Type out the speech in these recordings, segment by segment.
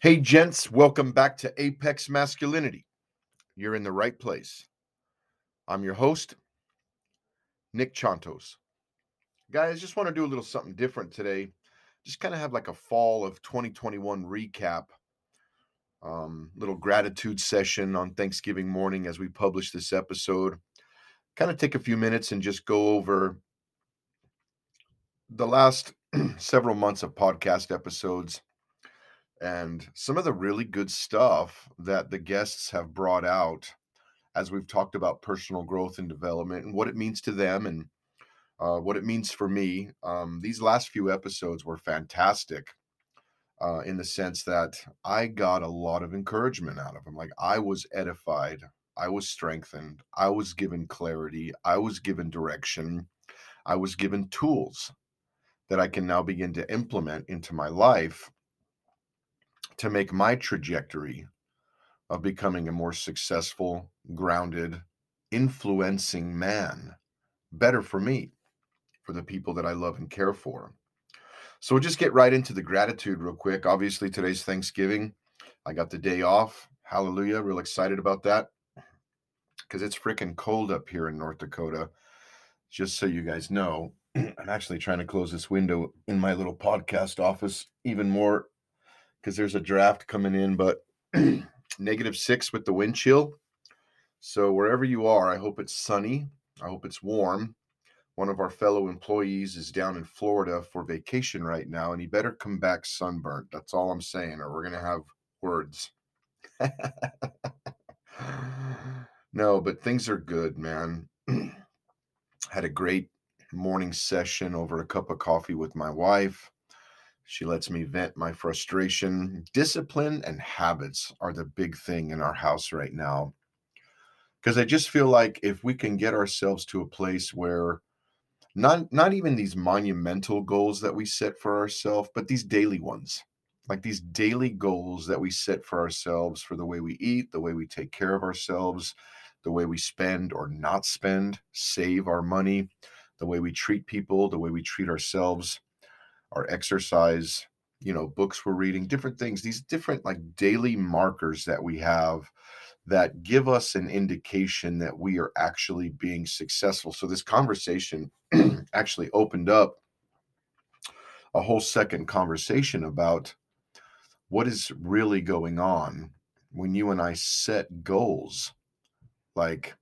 Hey, gents, welcome back to Apex Masculinity. You're in the right place. I'm your host, Nick Chontos. Guys, just want to do a little something different today. Just kind of have like a fall of 2021 recap, um, little gratitude session on Thanksgiving morning as we publish this episode. Kind of take a few minutes and just go over the last several months of podcast episodes and some of the really good stuff that the guests have brought out as we've talked about personal growth and development and what it means to them and uh, what it means for me. Um, these last few episodes were fantastic uh, in the sense that I got a lot of encouragement out of them. Like I was edified, I was strengthened, I was given clarity, I was given direction, I was given tools that I can now begin to implement into my life to make my trajectory of becoming a more successful, grounded, influencing man better for me, for the people that I love and care for. So we'll just get right into the gratitude real quick. Obviously, today's Thanksgiving. I got the day off. Hallelujah. Real excited about that because it's freaking cold up here in North Dakota. Just so you guys know, I'm actually trying to close this window in my little podcast office even more because there's a draft coming in, but negative six with the wind chill. So wherever you are, I hope it's sunny. I hope it's warm. One of our fellow employees is down in Florida for vacation right now, and he better come back sunburnt. That's all I'm saying, or we're gonna have words. no, but things are good, man. Had a great morning session over a cup of coffee with my wife. She lets me vent my frustration. Discipline and habits are the big thing in our house right now. Because I just feel like if we can get ourselves to a place where not not even these monumental goals that we set for ourselves, but these daily ones, like these daily goals that we set for ourselves for the way we eat, the way we take care of ourselves, the way we spend or not spend, save our money, the way we treat people, the way we treat ourselves our exercise, you know, books we're reading, different things, these different like daily markers that we have that give us an indication that we are actually being successful. So this conversation actually opened up a whole second conversation about what is really going on when you and I set goals. Like,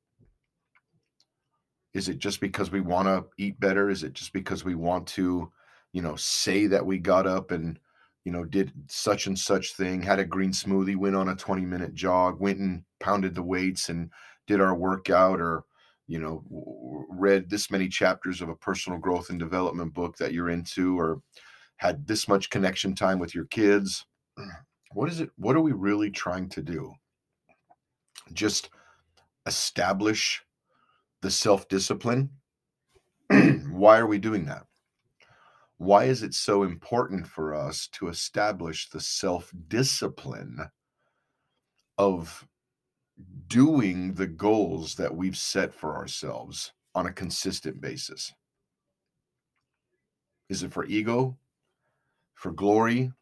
is it just because we want to eat better? Is it just because we want to you know, say that we got up and, you know, did such and such thing, had a green smoothie, went on a 20 minute jog, went and pounded the weights and did our workout or, you know, read this many chapters of a personal growth and development book that you're into or had this much connection time with your kids. What is it? What are we really trying to do? Just establish the self discipline. Why are we doing that? Why is it so important for us to establish the self discipline of doing the goals that we've set for ourselves on a consistent basis? Is it for ego? For glory?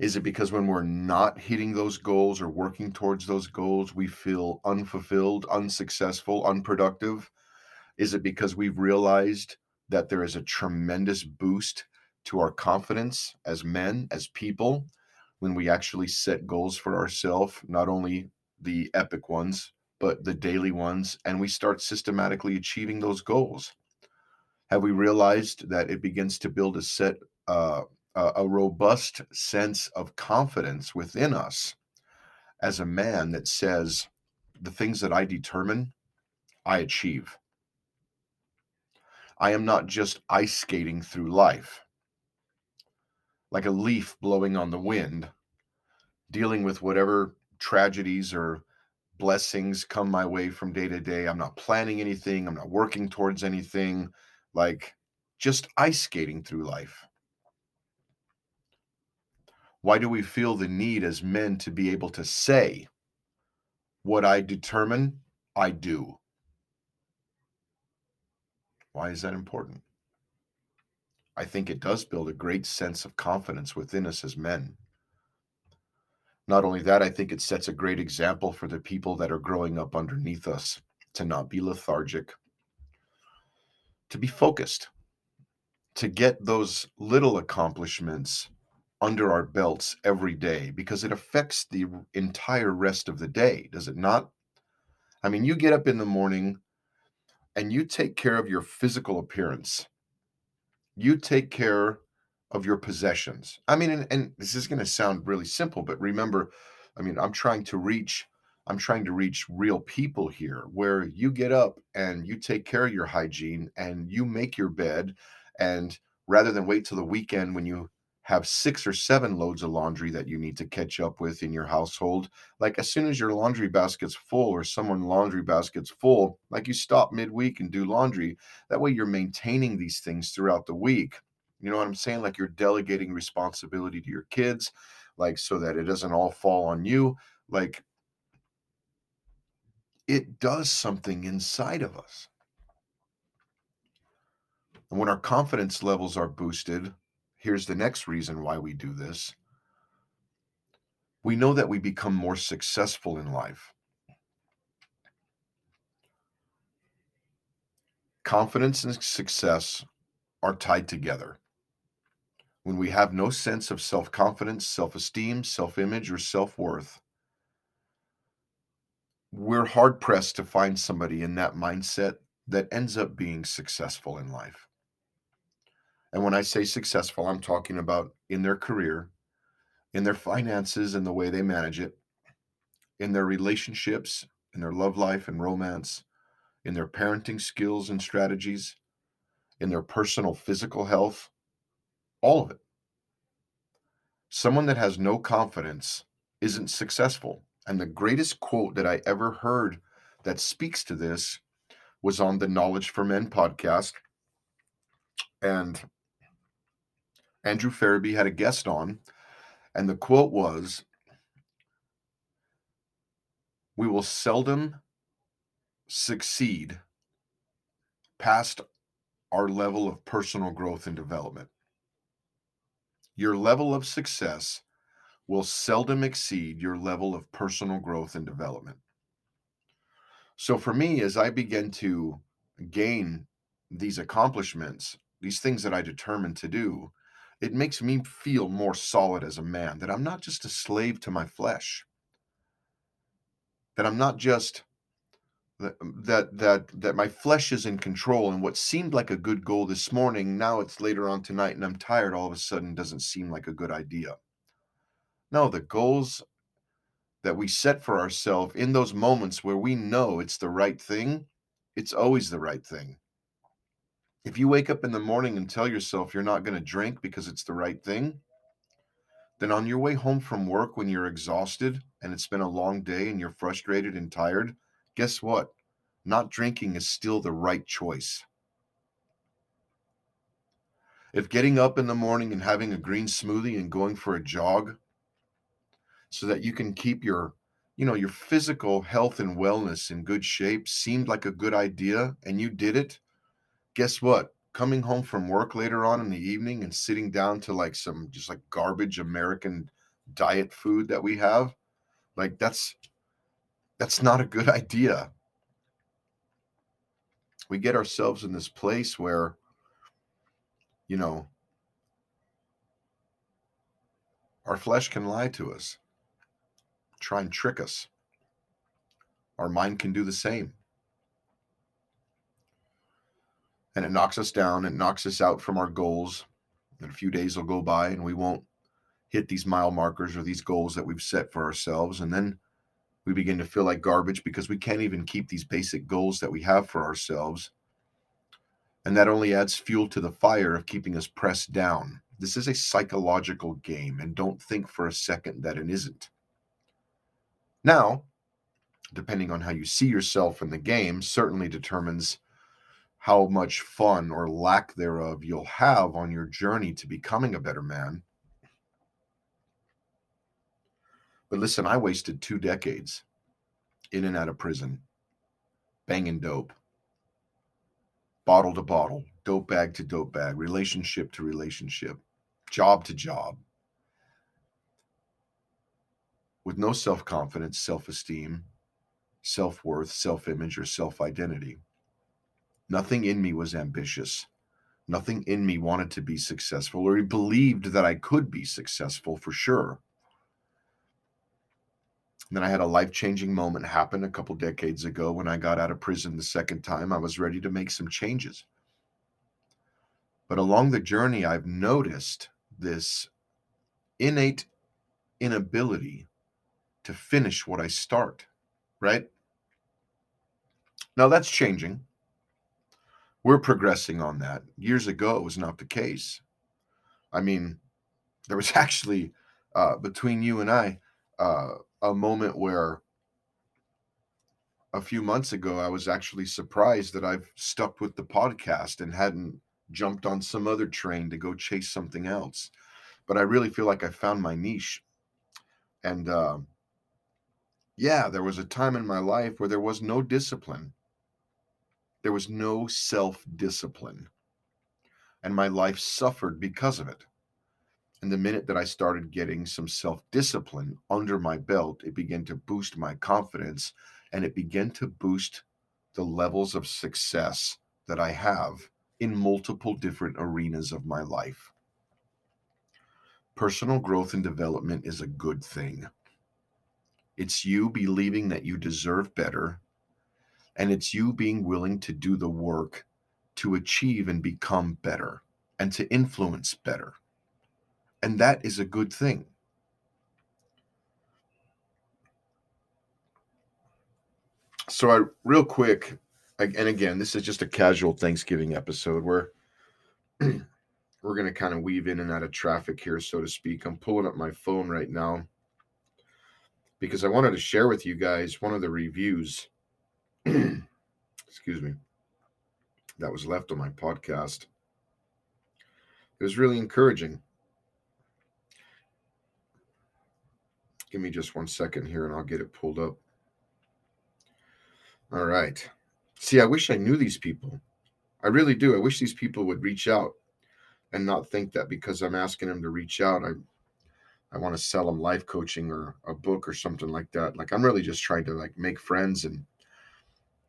Is it because when we're not hitting those goals or working towards those goals, we feel unfulfilled, unsuccessful, unproductive? Is it because we've realized that there is a tremendous boost to our confidence as men, as people, when we actually set goals for ourselves, not only the epic ones, but the daily ones, and we start systematically achieving those goals. Have we realized that it begins to build a set, uh, a robust sense of confidence within us as a man that says, the things that I determine, I achieve. I am not just ice skating through life like a leaf blowing on the wind, dealing with whatever tragedies or blessings come my way from day to day. I'm not planning anything, I'm not working towards anything, like just ice skating through life. Why do we feel the need as men to be able to say, What I determine, I do? Why is that important? I think it does build a great sense of confidence within us as men. Not only that, I think it sets a great example for the people that are growing up underneath us to not be lethargic, to be focused, to get those little accomplishments under our belts every day because it affects the entire rest of the day, does it not? I mean, you get up in the morning and you take care of your physical appearance you take care of your possessions. I mean, and, and this is going to sound really simple, but remember, I mean, I'm trying to reach I'm trying to reach real people here where you get up and you take care of your hygiene and you make your bed and rather than wait till the weekend when you have six or seven loads of laundry that you need to catch up with in your household. Like as soon as your laundry basket's full or someone's laundry basket's full, like you stop midweek and do laundry. That way you're maintaining these things throughout the week. You know what I'm saying? Like you're delegating responsibility to your kids, like so that it doesn't all fall on you. Like it does something inside of us. And when our confidence levels are boosted, Here's the next reason why we do this. We know that we become more successful in life. Confidence and success are tied together. When we have no sense of self confidence, self esteem, self image, or self worth, we're hard pressed to find somebody in that mindset that ends up being successful in life. And when I say successful, I'm talking about in their career, in their finances and the way they manage it, in their relationships, in their love life and romance, in their parenting skills and strategies, in their personal physical health, all of it. Someone that has no confidence isn't successful. And the greatest quote that I ever heard that speaks to this was on the Knowledge for Men podcast. And Andrew Ferebee had a guest on, and the quote was We will seldom succeed past our level of personal growth and development. Your level of success will seldom exceed your level of personal growth and development. So, for me, as I begin to gain these accomplishments, these things that I determined to do, it makes me feel more solid as a man that I'm not just a slave to my flesh, that I'm not just that that that my flesh is in control and what seemed like a good goal this morning now it's later on tonight and I'm tired all of a sudden doesn't seem like a good idea. No, the goals that we set for ourselves in those moments where we know it's the right thing, it's always the right thing. If you wake up in the morning and tell yourself you're not going to drink because it's the right thing, then on your way home from work when you're exhausted and it's been a long day and you're frustrated and tired, guess what? Not drinking is still the right choice. If getting up in the morning and having a green smoothie and going for a jog so that you can keep your you know your physical health and wellness in good shape seemed like a good idea and you did it guess what? Coming home from work later on in the evening and sitting down to like some just like garbage American diet food that we have, like that's that's not a good idea. We get ourselves in this place where you know our flesh can lie to us, try and trick us. Our mind can do the same. And it knocks us down. It knocks us out from our goals. And a few days will go by and we won't hit these mile markers or these goals that we've set for ourselves. And then we begin to feel like garbage because we can't even keep these basic goals that we have for ourselves. And that only adds fuel to the fire of keeping us pressed down. This is a psychological game, and don't think for a second that it isn't. Now, depending on how you see yourself in the game, certainly determines how much fun or lack thereof you'll have on your journey to becoming a better man. But listen, I wasted two decades in and out of prison, banging dope, bottle to bottle, dope bag to dope bag, relationship to relationship, job to job, with no self confidence, self esteem, self worth, self image, or self identity. Nothing in me was ambitious. Nothing in me wanted to be successful or believed that I could be successful for sure. Then I had a life changing moment happen a couple decades ago when I got out of prison the second time. I was ready to make some changes. But along the journey, I've noticed this innate inability to finish what I start, right? Now that's changing. We're progressing on that. Years ago, it was not the case. I mean, there was actually uh, between you and I uh, a moment where a few months ago I was actually surprised that I've stuck with the podcast and hadn't jumped on some other train to go chase something else. But I really feel like I found my niche. And uh, yeah, there was a time in my life where there was no discipline. There was no self discipline. And my life suffered because of it. And the minute that I started getting some self discipline under my belt, it began to boost my confidence and it began to boost the levels of success that I have in multiple different arenas of my life. Personal growth and development is a good thing. It's you believing that you deserve better, and it's you being willing to do the work to achieve and become better and to influence better. And that is a good thing. So, I real quick, and again, this is just a casual Thanksgiving episode where we're going to kind of weave in and out of traffic here, so to speak. I'm pulling up my phone right now because I wanted to share with you guys one of the reviews. excuse me. That was left on my podcast. It was really encouraging. Give me just one second here and I'll get it pulled up. All right. See, I wish I knew these people. I really do. I wish these people would reach out and not think that because I'm asking them to reach out, I I want to sell them life coaching or a book or something like that. Like I'm really just trying to like make friends and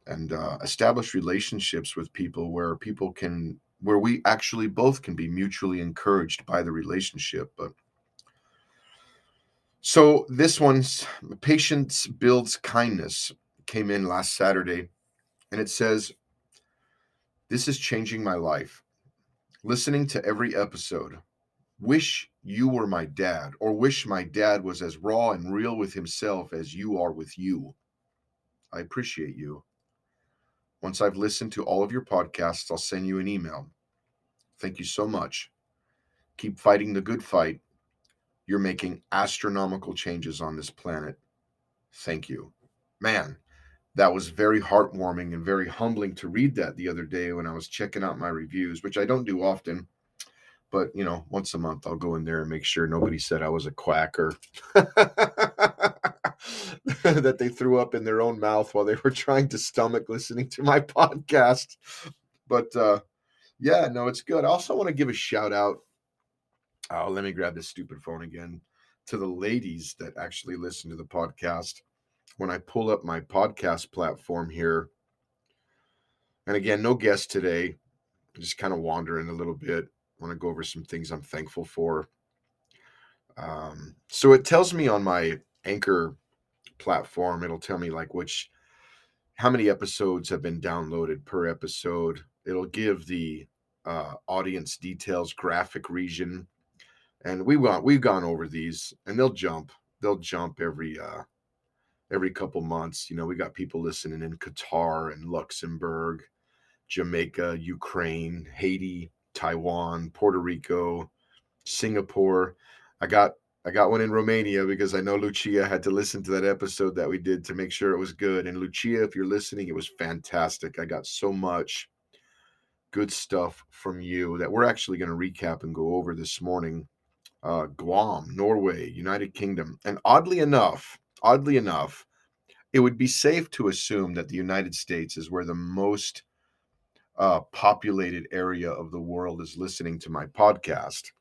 and uh, establish relationships with people where people can where we actually both can be mutually encouraged by the relationship. But so this one's patience builds kindness came in last Saturday, and it says, "This is changing my life. Listening to every episode." wish you were my dad, or wish my dad was as raw and real with himself as you are with you. I appreciate you. Once I've listened to all of your podcasts, I'll send you an email. Thank you so much. Keep fighting the good fight. You're making astronomical changes on this planet. Thank you. Man, that was very heartwarming and very humbling to read that the other day when I was checking out my reviews, which I don't do often but you know, once a month I'll go in there and make sure nobody said I was a quacker that they threw up in their own mouth while they were trying to stomach listening to my podcast. But uh yeah, no, it's good. I also want to give a shout out. Oh, let me grab this stupid phone again to the ladies that actually listen to the podcast. When I pull up my podcast platform here, and again, no guest today, just kind of wandering a little bit want to go over some things I'm thankful for. Um, so it tells me on my Anchor platform, it'll tell me like which, how many episodes have been downloaded per episode. It'll give the uh, audience details graphic region, and we want we've gone over these, and they'll jump. They'll jump every uh, every couple months. You know, we got people listening in Qatar and Luxembourg Jamaica, Ukraine, Haiti, Taiwan, Puerto Rico, Singapore. I got I got one in Romania because I know Lucia had to listen to that episode that we did to make sure it was good. And Lucia, if you're listening, it was fantastic. I got so much good stuff from you that we're actually going to recap and go over this morning. Uh, Guam, Norway, United Kingdom. And oddly enough, oddly enough, it would be safe to assume that the United States is where the most uh, populated area of the world is listening to my podcast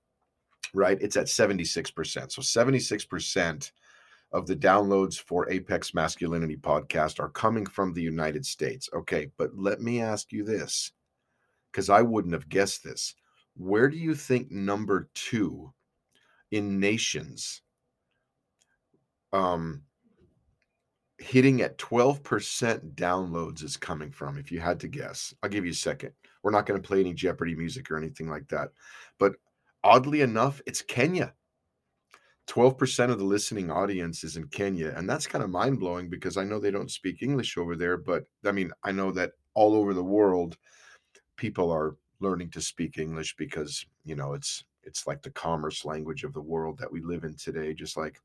right? It's at 76%. So 76% of the downloads for Apex Masculinity podcast are coming from the United States. Okay, but let me ask you this because I wouldn't have guessed this. Where do you think number two in nations um, hitting at 12% downloads is coming from, if you had to guess? I'll give you a second. We're not going to play any Jeopardy music or anything like that. But oddly enough, it's Kenya. 12% of the listening audience is in Kenya. And that's kind of mind blowing because I know they don't speak English over there. But I mean, I know that all over the world, people are learning to speak English because, you know, it's, it's like the commerce language of the world that we live in today, just like,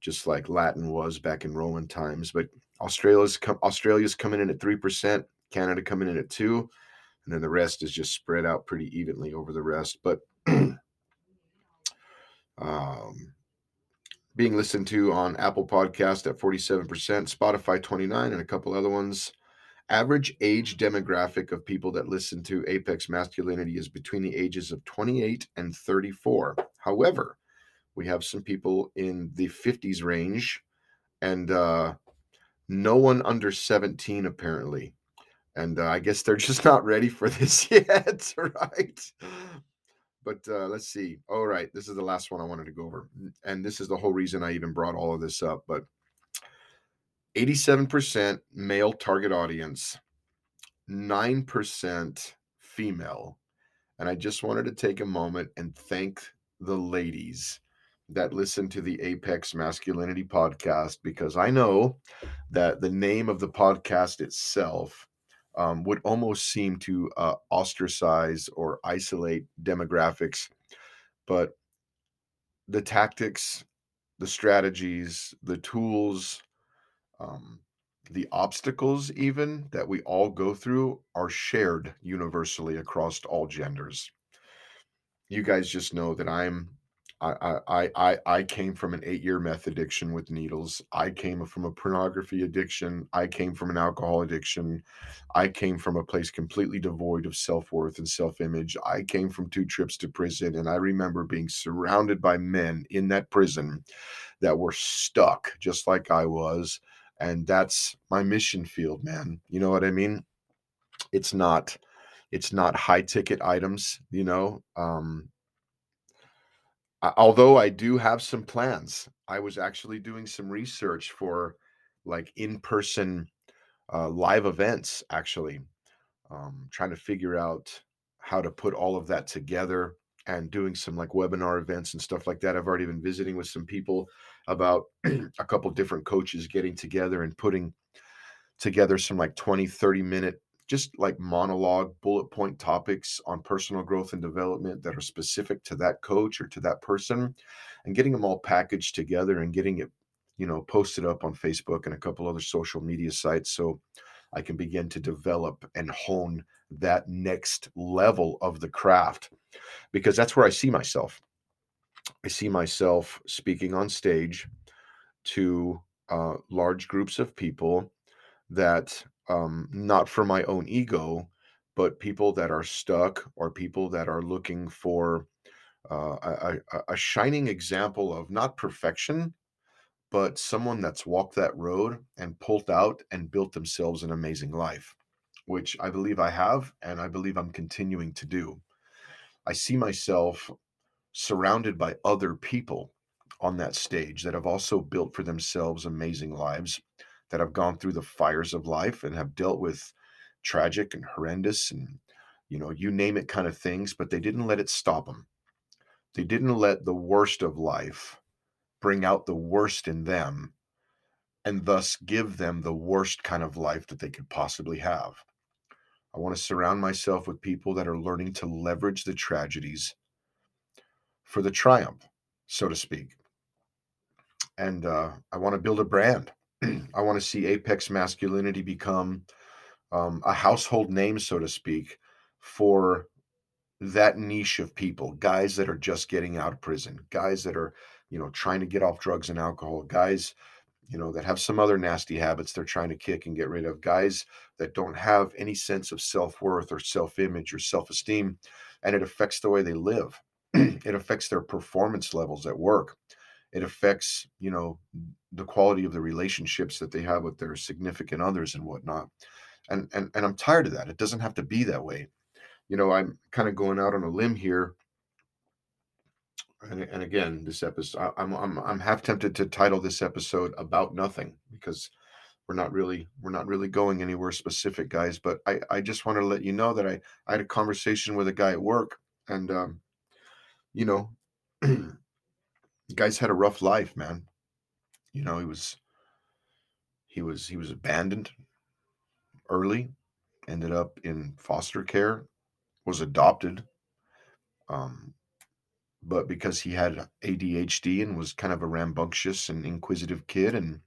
just like Latin was back in Roman times. But Australia's com- Australia's coming in at 3%, Canada coming in at 2 and then the rest is just spread out pretty evenly over the rest. But um, being listened to on Apple Podcast at 47%, Spotify 29, and a couple other ones. Average age demographic of people that listen to Apex Masculinity is between the ages of 28 and 34. However, we have some people in the 50s range and uh, no one under 17 apparently. And uh, I guess they're just not ready for this yet, right? But uh, let's see. All right, this is the last one I wanted to go over, and this is the whole reason I even brought all of this up. But 87% male target audience, 9% female. And I just wanted to take a moment and thank the ladies that listen to the Apex Masculinity podcast because I know that the name of the podcast itself um, would almost seem to uh, ostracize or isolate demographics. But the tactics, the strategies, the tools, um, the obstacles, even that we all go through, are shared universally across all genders. You guys just know that I'm I, I, I, I came from an eight year meth addiction with needles. I came from a pornography addiction. I came from an alcohol addiction. I came from a place completely devoid of self worth and self image. I came from two trips to prison. And I remember being surrounded by men in that prison that were stuck just like I was. And that's my mission field, man. You know what I mean? It's not it's not high ticket items you know um although I do have some plans, I was actually doing some research for like in person uh, live events, actually, um, trying to figure out how to put all of that together and doing some like webinar events and stuff like that. I've already been visiting with some people about a couple different coaches getting together and putting together some like 20, 30 minute just like monologue bullet point topics on personal growth and development that are specific to that coach or to that person and getting them all packaged together and getting it you know posted up on facebook and a couple other social media sites so i can begin to develop and hone that next level of the craft because that's where i see myself. I see myself speaking on stage to uh, large groups of people that um, not for my own ego, but people that are stuck or people that are looking for uh, a, a, shining example of not perfection, but someone that's walked that road and pulled out and built themselves an amazing life, which I believe I have, and I believe I'm continuing to do. I see myself surrounded by other people on that stage that have also built for themselves amazing lives that have gone through the fires of life and have dealt with tragic and horrendous and you know you name it kind of things but they didn't let it stop them they didn't let the worst of life bring out the worst in them and thus give them the worst kind of life that they could possibly have I want to surround myself with people that are learning to leverage the tragedies for the triumph, so to speak. And uh, I want to build a brand. I want to see Apex Masculinity become um, a household name, so to speak, for that niche of people guys that are just getting out of prison, guys that are, you know, trying to get off drugs and alcohol, guys you know, that have some other nasty habits they're trying to kick and get rid of, guys that don't have any sense of self worth or self image or self esteem, and it affects the way they live. it affects their performance levels at work. It affects, you know, the quality of the relationships that they have with their significant others and whatnot. And and and I'm tired of that. It doesn't have to be that way. You know, I'm kind of going out on a limb here and, and again, this episode, I, am I'm I'm half tempted to title this episode "About Nothing" because we're not really we're not really going anywhere specific, guys. But I I just want to let you know that I I had a conversation with a guy at work, and um, you know, guy's had a rough life, man. You know, he was he was he was abandoned early, ended up in foster care, was adopted. Um, but because he had ADHD and was kind of a rambunctious and inquisitive kid and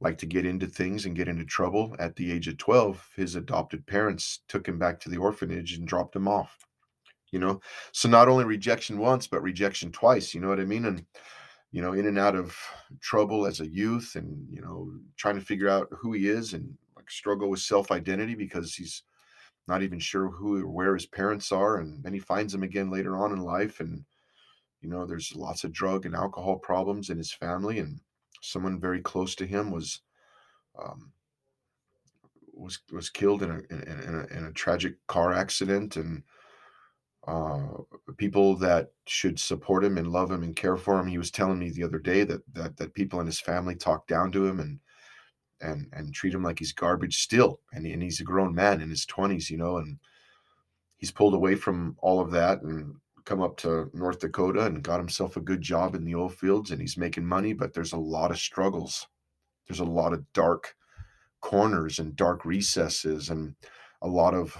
liked to get into things and get into trouble at the age of 12, his adopted parents took him back to the orphanage and dropped him off. You know, so not only rejection once, but rejection twice. You know what I mean? And, you know, in and out of trouble as a youth and, you know, trying to figure out who he is and like struggle with self identity because he's not even sure who or where his parents are. And then he finds them again later on in life and, you know, there's lots of drug and alcohol problems in his family, and someone very close to him was um, was was killed in a in, in, a in a tragic car accident, and uh, people that should support him and love him and care for him. He was telling me the other day that that that people in his family talk down to him and and and treat him like he's garbage still, and and he's a grown man in his twenties, you know, and he's pulled away from all of that and come up to North Dakota and got himself a good job in the oil fields and he's making money, but there's a lot of struggles. There's a lot of dark corners and dark recesses and a lot of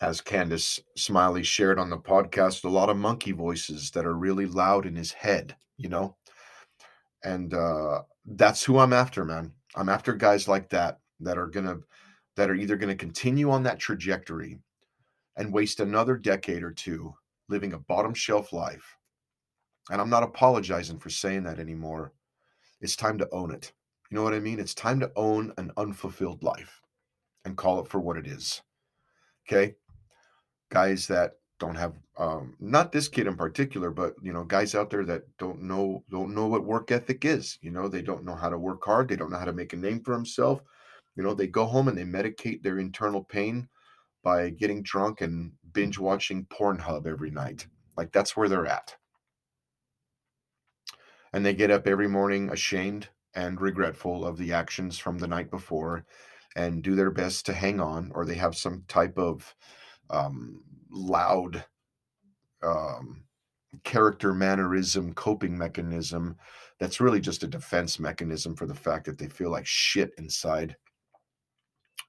as Candace Smiley shared on the podcast, a lot of monkey voices that are really loud in his head, you know? And uh that's who I'm after, man. I'm after guys like that that are gonna that are either gonna continue on that trajectory and waste another decade or two living a bottom shelf life. And I'm not apologizing for saying that anymore. It's time to own it. You know what I mean? It's time to own an unfulfilled life and call it for what it is. Okay? Guys that don't have um not this kid in particular but you know guys out there that don't know don't know what work ethic is you know they don't know how to work hard they don't know how to make a name for himself you know they go home and they medicate their internal pain by getting drunk and binge watching Pornhub every night. Like that's where they're at. And they get up every morning ashamed and regretful of the actions from the night before and do their best to hang on, or they have some type of um, loud um, character mannerism coping mechanism that's really just a defense mechanism for the fact that they feel like shit inside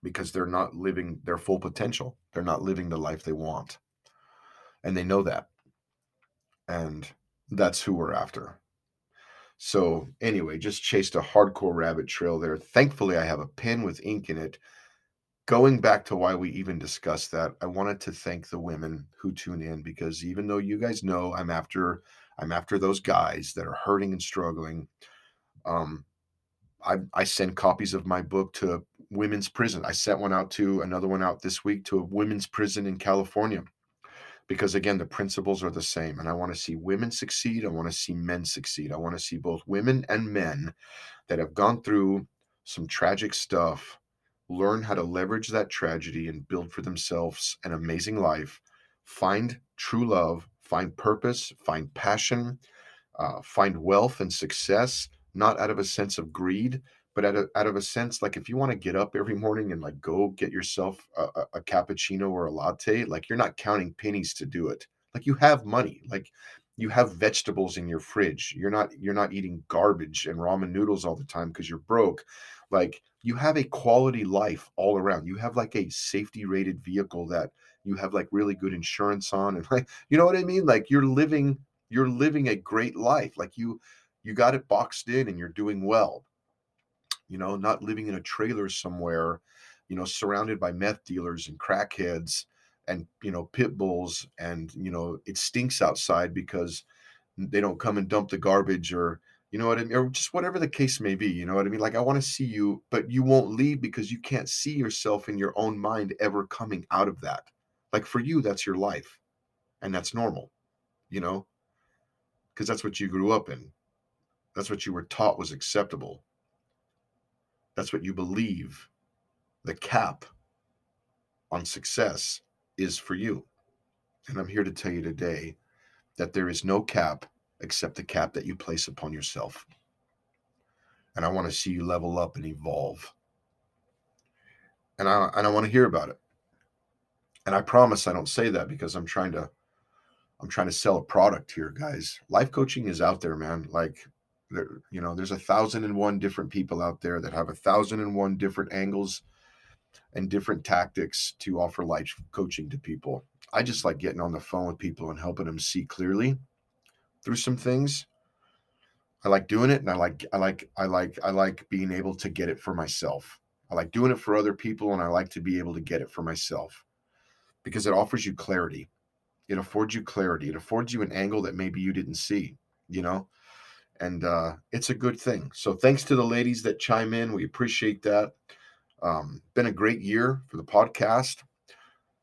because they're not living their full potential. They're not living the life they want. And they know that. And that's who we're after. So, anyway, just chased a hardcore rabbit trail there. Thankfully, I have a pen with ink in it. Going back to why we even discussed that, I wanted to thank the women who tune in because even though you guys know I'm after I'm after those guys that are hurting and struggling, um, I, I send copies of my book to women's prison. I sent one out to another one out this week to a women's prison in California because again the principles are the same and I want to see women succeed, I want to see men succeed. I want to see both women and men that have gone through some tragic stuff learn how to leverage that tragedy and build for themselves an amazing life, find true love, find purpose, find passion, uh, find wealth and success, not out of a sense of greed, but out of, out of a sense like if you want to get up every morning and like go get yourself a, a, a cappuccino or a latte like you're not counting pennies to do it. Like you have money. Like you have vegetables in your fridge. You're not you're not eating garbage and ramen noodles all the time because you're broke. Like you have a quality life all around. You have like a safety rated vehicle that you have like really good insurance on and like you know what i mean? Like you're living you're living a great life. Like you you got it boxed in and you're doing well. You know not living in a trailer somewhere you know surrounded by meth dealers and crackheads and you know pit bulls and you know it stinks outside because they don't come and dump the garbage or you know what I mean or just whatever the case may be you know what I mean? Like I want to see you but you won't leave because you can't see yourself in your own mind ever coming out of that. Like for you that's your life and that's normal you know? Because that's what you grew up in. That's what you were taught was acceptable. That's what you believe the cap on success is for you. And I'm here to tell you today that there is no cap except the cap that you place upon yourself. And I want to see you level up and evolve. And I and I want to hear about it. And I promise I don't say that because I'm trying to I'm trying to sell a product here, guys. Life coaching is out there, man. Like there, you know, there's a thousand and one different people out there that have a thousand and one different angles and different tactics to offer life coaching to people. I just like getting on the phone with people and helping them see clearly through some things. I like doing it and I like I like I like I like being able to get it for myself. I like doing it for other people and I like to be able to get it for myself because it offers you clarity. It affords you clarity. It affords you an angle that maybe you didn't see, you know? And uh it's a good thing. So thanks to the ladies that chime in. We appreciate that. Um, been a great year for the podcast.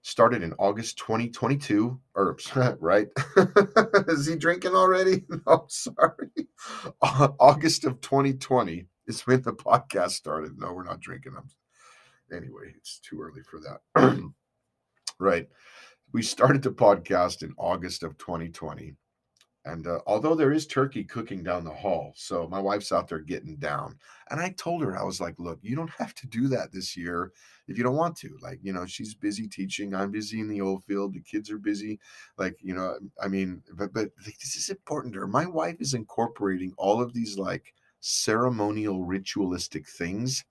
Started in August 2022, Herbs, right? is he drinking already? No, sorry. August of 2020 is when the podcast started. No, we're not drinking. them. anyway, it's too early for that. right. We started the podcast in August of 2020. And uh, although there is turkey cooking down the hall, so my wife's out there getting down. And I told her, I was like, look, you don't have to do that this year if you don't want to. Like, you know, she's busy teaching. I'm busy in the old field. The kids are busy. Like, you know, I mean, but, but like, this is important to her. My wife is incorporating all of these like ceremonial, ritualistic things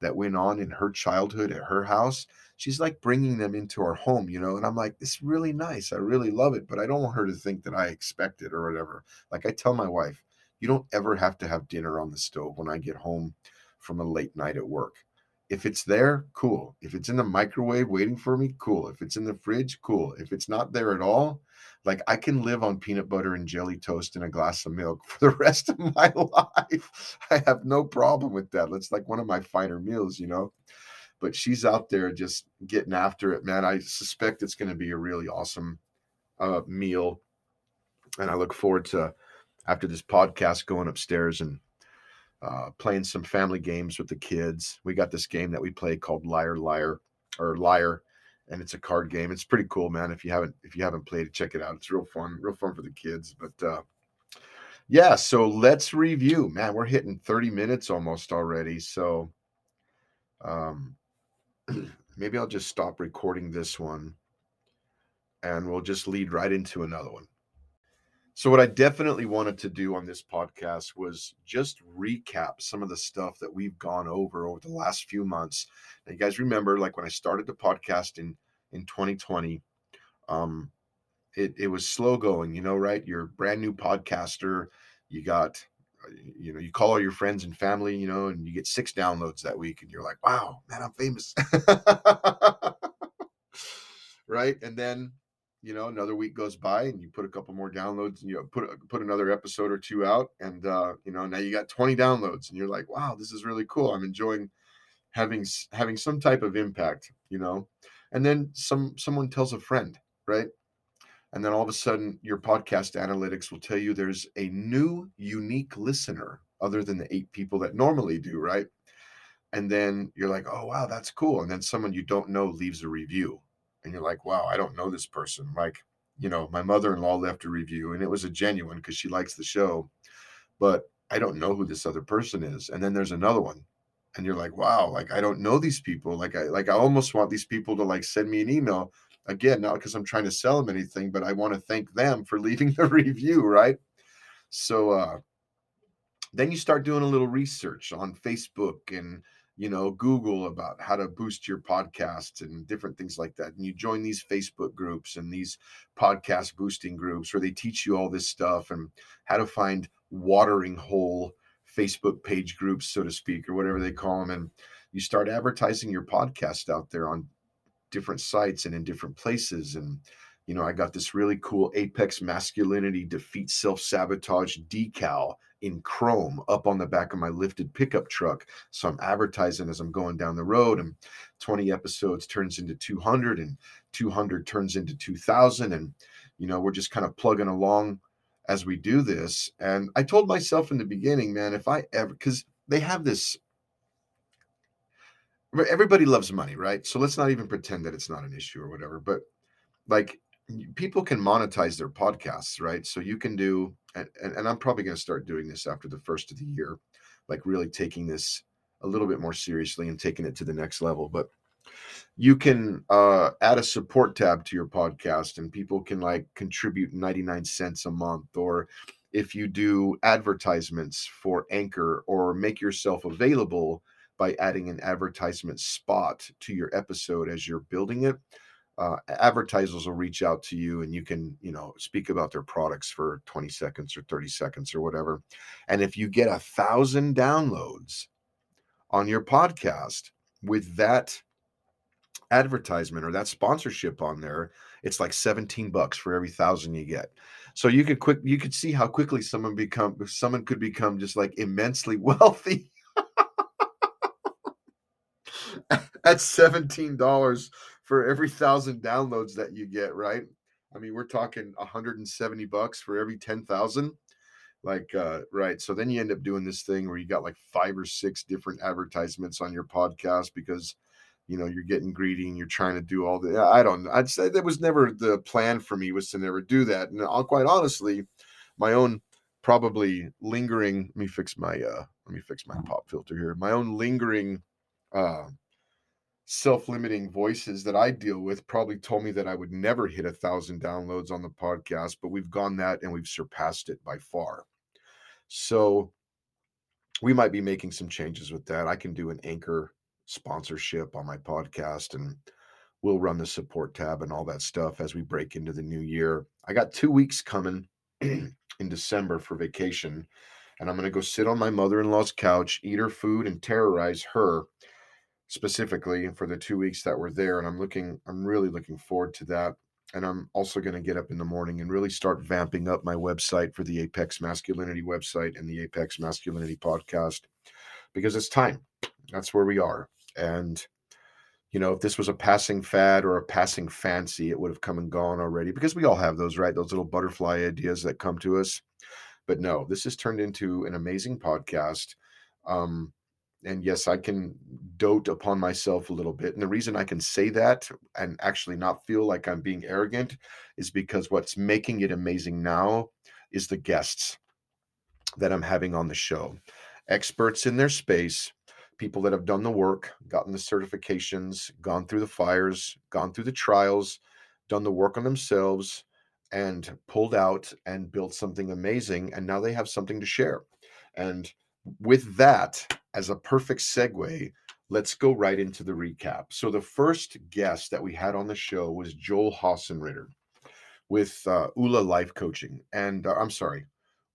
that went on in her childhood at her house she's like bringing them into our home, you know. And I'm like, it's really nice. I really love it, but I don't want her to think that I expect it or whatever. Like I tell my wife, you don't ever have to have dinner on the stove when I get home from a late night at work. If it's there, cool. If it's in the microwave waiting for me, cool. If it's in the fridge, cool. If it's not there at all, like I can live on peanut butter and jelly toast and a glass of milk for the rest of my life. I have no problem with that. It's like one of my finer meals, you know but she's out there just getting after it, man. I suspect it's going to be a really awesome uh, meal, and I look forward to after this podcast going upstairs and uh, playing some family games with the kids. We got this game that we play called Liar Liar or Liar, and it's a card game. It's pretty cool, man. If you haven't if you haven't played it, check it out. It's real fun, real fun for the kids. But uh, yeah, so let's review. Man, we're hitting 30 minutes almost already. So um maybe I'll just stop recording this one and we'll just lead right into another one. So, what I definitely wanted to do on this podcast was just recap some of the stuff that we've gone over over the last few months. Now, you guys remember, like when I started the podcast in in 2020, um, it it was slow going. You know, right? You're a brand new podcaster. You got you know, you call all your friends and family, you know, and you get six downloads that week, and you're like, wow, man, I'm famous. right. And then, you know, another week goes by and you put a couple more downloads and you put put another episode or two out. And uh, you know, now you got 20 downloads and you're like, wow, this is really cool. I'm enjoying having having some type of impact, you know. And then some someone tells a friend, right? And then all of a sudden, your podcast analytics will tell you there's a new unique listener other than the eight people that normally do, right? And then you're like, oh, wow, that's cool. And then someone you don't know leaves a review. And you're like, wow, I don't know this person. Like, you know, my mother in law left a review and it was a genuine because she likes the show, but I don't know who this other person is. And then there's another one. And you're like, wow, like I don't know these people. Like I like I almost want these people to like send me an email Again, not because I'm trying to sell them anything, but I want to thank them for leaving the review, right? So uh, then you start doing a little research on Facebook and you know Google about how to boost your podcast and different things like that. And you join these Facebook groups and these podcast boosting groups where they teach you all this stuff and how to find watering hole Facebook page groups, so to speak, or whatever they call them. And you start advertising your podcast out there on different sites and in different places. And, you know, I got this really cool Apex Masculinity Defeat Self Sabotage decal in chrome up on the back of my lifted pickup truck. So I'm advertising as I'm going down the road, and 20 episodes turns into 200, and 200 turns into 2000. And, you know, we're just kind of plugging along as we do this. And I told myself in the beginning, man, if I ever, because they have this, everybody loves money, right? So let's not even pretend that it's not an issue or whatever. But like people can monetize their podcasts, right? So you can do, and, and I'm probably going to start doing this after the first of the year, like really taking this a little bit more seriously and taking it to the next level. But you can uh, add a support tab to your podcast and people can like contribute 99 cents a month or if you do advertisements for anchor or make yourself available by adding an advertisement spot to your episode as you're building it uh, advertisers will reach out to you and you can you know speak about their products for 20 seconds or 30 seconds or whatever and if you get a thousand downloads on your podcast with that advertisement or that sponsorship on there, it's like 17 bucks for every thousand you get. So you could quick you could see how quickly someone become someone could become just like immensely wealthy. At $17 for every thousand downloads that you get, right? I mean, we're talking 170 bucks for every 10,000 like uh right so then you end up doing this thing where you got like five or six different advertisements on your podcast because you know you're getting greedy and you're trying to do all the i don't i'd say that was never the plan for me was to never do that. And I'll, quite honestly my own probably lingering let me fix my uh let me fix my pop filter here. My own lingering uh self-limiting voices that i deal with probably told me that i would never hit a thousand downloads on the podcast but we've gone that and we've surpassed it by far so we might be making some changes with that i can do an anchor sponsorship on my podcast and we'll run the support tab and all that stuff as we break into the new year. I got 2 weeks coming in December for vacation and I'm going to go sit on my mother-in-law's couch, eat her food and terrorize her specifically for the 2 weeks that we're there and I'm looking I'm really looking forward to that. And I'm also going to get up in the morning and really start vamping up my website for the Apex Masculinity website and the Apex Masculinity podcast because it's time. That's where we are. And you know, if this was a passing fad or a passing fancy, it would have come and gone already because we all have those, right? Those little butterfly ideas that come to us. But no, this has turned into an amazing podcast. Um, and yes, I can dote upon myself a little bit. And the reason I can say that and actually not feel like I'm being arrogant is because what's making it amazing now is the guests that I'm having on the show. Experts in their space people that have done the work, gotten the certifications, gone through the fires, gone through the trials, done the work on themselves, and pulled out and built something amazing. And now they have something to share. And with that as a perfect segue, let's go right into the recap. So, the first guest that we had on the show was Joel Hossenritter with uh, ULA Life Coaching. And uh, I'm sorry,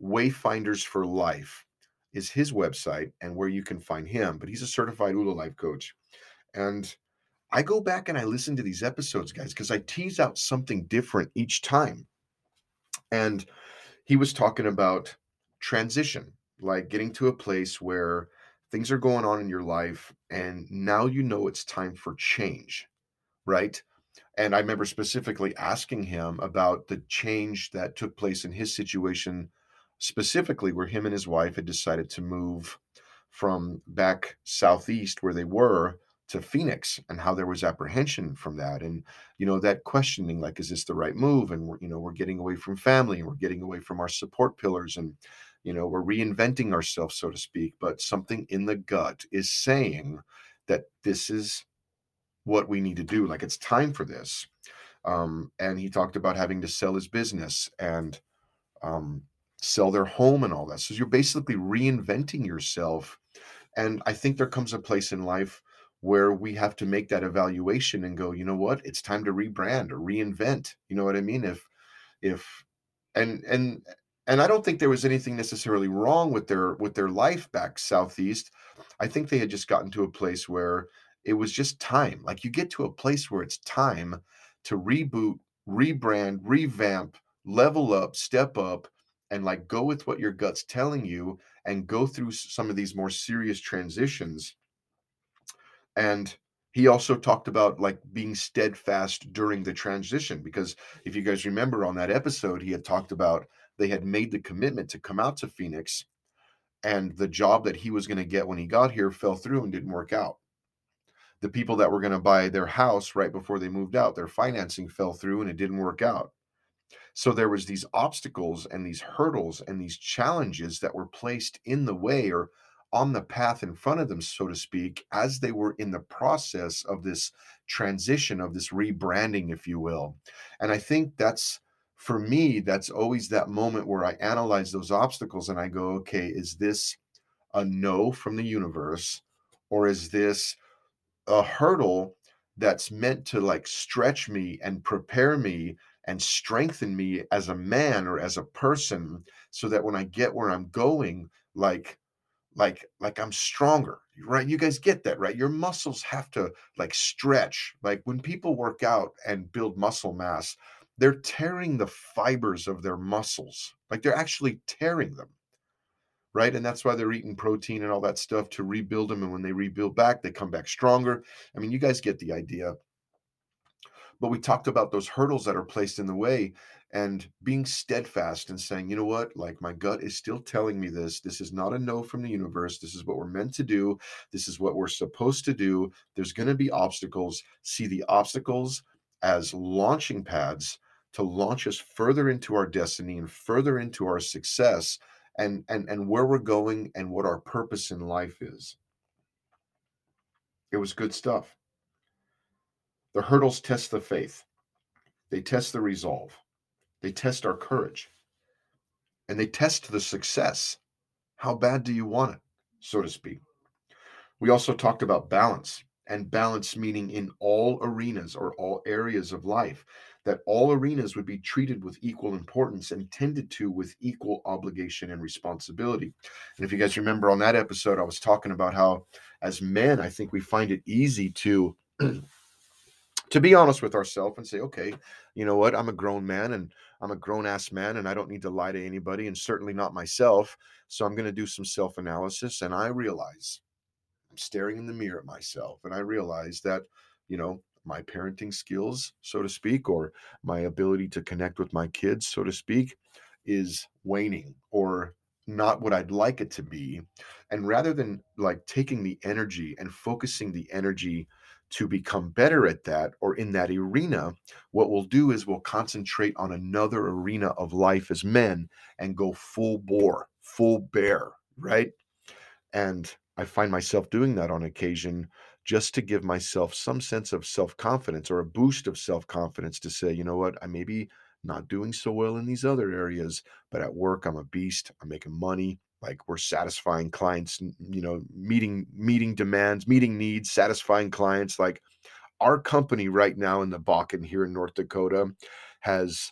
Wayfinders for Life is his website and where you can find him. But he's a certified ULA life coach. And I go back and I listen to these episodes, guys, because I tease out something different each time. And he was talking about transition, like getting to a place where things are going on in your life and now you know it's time for change, right? And I remember specifically asking him about the change that took place in his situation specifically where him and his wife had decided to move from back southeast where they were to Phoenix and how there was apprehension from that and you know that questioning like is this the right move and we're you know we're getting away from family and we're getting away from our support pillars and you know we're reinventing ourselves so to speak but something in the gut is saying that this is what we need to do like it's time for this Um, and he talked about having to sell his business and um, sell their home and all that. So you're basically reinventing yourself. And I think there comes a place in life where we have to make that evaluation and go, you know what, it's time to rebrand or reinvent. You know what I mean? If, if, and, and, and I don't think there was anything necessarily wrong with their with their life back southeast. I think they had just gotten to a place where it was just time. Like you get to a place where it's time to reboot, rebrand, revamp, level up, step up, and like go with what your gut's telling you and go through some of these more serious transitions. And he also talked about like being steadfast during the transition because if you guys remember on that episode, he had talked about they had made the commitment to come out to Phoenix and the job that he was going to get when he got here fell through and didn't work out. The people that were going to buy their house right before they moved out their financing fell through and it didn't work out. So there was these obstacles and these hurdles and these challenges that were placed in the way or on the path in front of them so to speak as they were in the process of this transition of this rebranding if you will. And i think that's for me that's always that moment where i analyze those obstacles and i go okay is this a no from the universe? Or is this a hurdle that's meant to like stretch me and prepare me and strengthen me as a man or as a person so that when I get where I'm going like like like I'm stronger right? You guys get that right? Your muscles have to like stretch. Like when people work out and build muscle mass they're tearing the fibers of their muscles like they're actually tearing them right? And that's why they're eating protein and all that stuff to rebuild them. And when they rebuild back, they come back stronger. I mean, you guys get the idea. But we talked about those hurdles that are placed in the way and being steadfast and saying, you know what, like my gut is still telling me this. This is not a no from the universe. This is what we're meant to do. This is what we're supposed to do. There's going to be obstacles. See the obstacles as launching pads to launch us further into our destiny and further into our success and and and where we're going and what our purpose in life is. It was good stuff. The hurdles test the faith. They test the resolve. They test our courage. And they test the success. How bad do you want it, so to speak? We also talked about balance and balance meaning in all arenas or all areas of life that all arenas would be treated with equal importance and tended to with equal obligation and responsibility. And if you guys remember on that episode, I was talking about how, as men, I think we find it easy to. to be honest with ourselves and say, okay, you know what? I'm a grown man and I'm a grown ass man and I don't need to lie to anybody and certainly not myself. So I'm going to do some self analysis. And I realize I'm staring in the mirror at myself and I realize that, you know, my parenting skills, so to speak, or my ability to connect with my kids, so to speak, is waning or not what I'd like it to be. And rather than like taking the energy and focusing the energy to become better at that or in that arena, what we'll do is we'll concentrate on another arena of life as men and go full bore, full bear, right? And I find myself doing that on occasion just to give myself some sense of self confidence or a boost of self confidence to say, you know what, I may be not doing so well in these other areas, but at work, I'm a beast. I'm making money. Like we're satisfying clients, you know, meeting meeting demands, meeting needs, satisfying clients. Like our company right now in the Bakken here in North Dakota has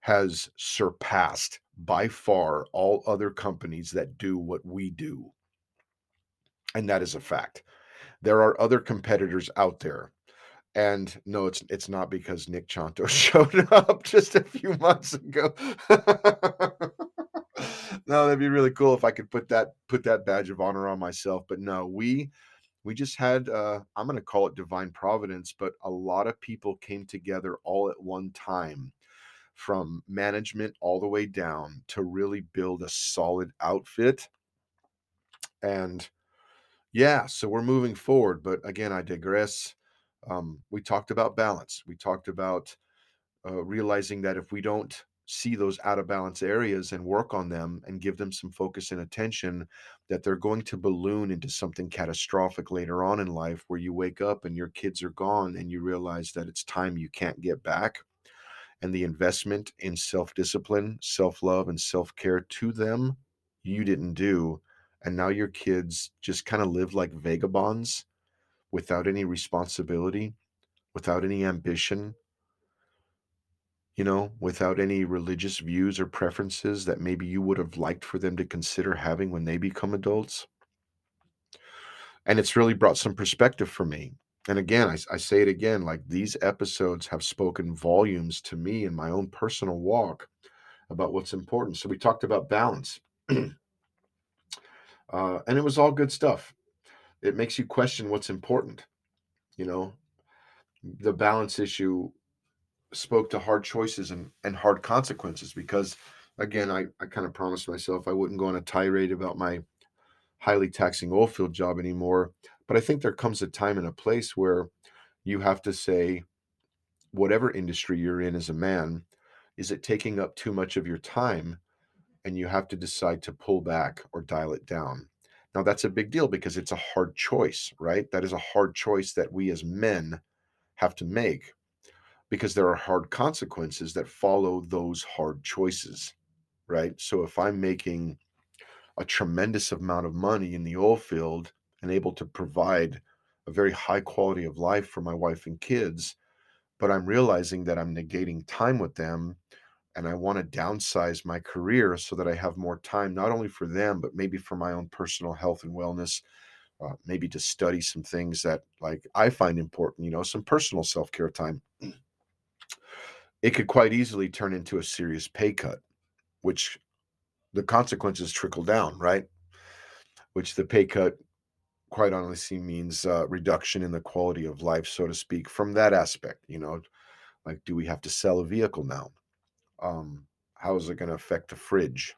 has surpassed by far all other companies that do what we do. And that is a fact there are other competitors out there. And no, it's it's not because Nick Chontos showed up just a few months ago. no, that'd be really cool if I could put that put that badge of honor on myself. But no, we we just had uh, I'm going to call it divine providence, but a lot of people came together all at one time, from management all the way down to really build a solid outfit. And yeah, so we're moving forward, but again, I digress. Um, we talked about balance. We talked about uh, realizing that if we don't see those out of balance areas and work on them and give them some focus and attention that they're going to balloon into something catastrophic later on in life where you wake up and your kids are gone and you realize that it's time you can't get back and the investment in self-discipline self-love and self-care to them you didn't do and now your kids just kind of live like vagabonds without any responsibility without any ambition you know, without any religious views or preferences that maybe you would have liked for them to consider having when they become adults. And it's really brought some perspective for me. And again, I, I say it again like these episodes have spoken volumes to me in my own personal walk about what's important. So we talked about balance. uh, and it was all good stuff. It makes you question what's important. You know, the balance issue spoke to hard choices and, and hard consequences because again I, I kind of promised myself I wouldn't go on a tirade about my highly taxing oil field job anymore. But I think there comes a time and a place where you have to say, whatever industry you're in as a man, is it taking up too much of your time? And you have to decide to pull back or dial it down. Now, that's a big deal because it's a hard choice, right? That is a hard choice that we as men have to make because there are hard consequences that follow those hard choices, right? So if I'm making a tremendous amount of money in the oil field and able to provide a very high quality of life for my wife and kids, but I'm realizing that I'm negating time with them and I want to downsize my career so that I have more time, not only for them, but maybe for my own personal health and wellness. Uh, maybe to study some things that like I find important, you know, some personal self care time it could quite easily turn into a serious pay cut, which the consequences trickle down, right? Which the pay cut quite honestly means uh, reduction in the quality of life, so to speak, from that aspect. You know, like, do we have to sell a vehicle now? Um, how is it going to affect the fridge?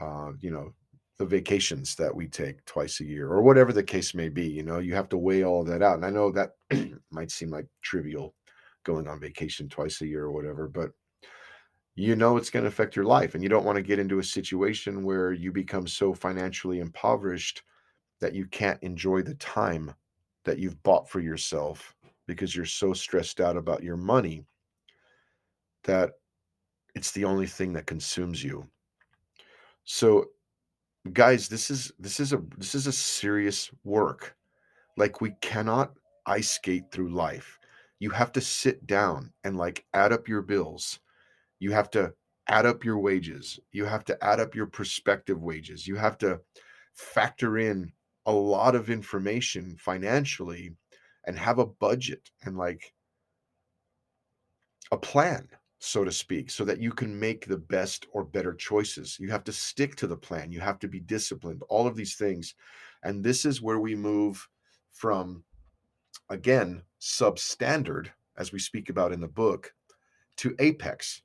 Uh, you know, the vacations that we take twice a year, or whatever the case may be. You know, you have to weigh all that out. And I know that might seem like trivial going on vacation twice a year or whatever, but you know it's going to affect your life. And you don't want to get into a situation where you become so financially impoverished that you can't enjoy the time that you've bought for yourself because you're so stressed out about your money that it's the only thing that consumes you. So guys, this is this is a this is a serious work. Like we cannot ice skate through life you have to sit down and like add up your bills. You have to add up your wages. You have to add up your prospective wages. You have to factor in a lot of information financially and have a budget and like a plan, so to speak, so that you can make the best or better choices. You have to stick to the plan. You have to be disciplined, all of these things. And this is where we move from again, substandard, as we speak about in the book, to apex,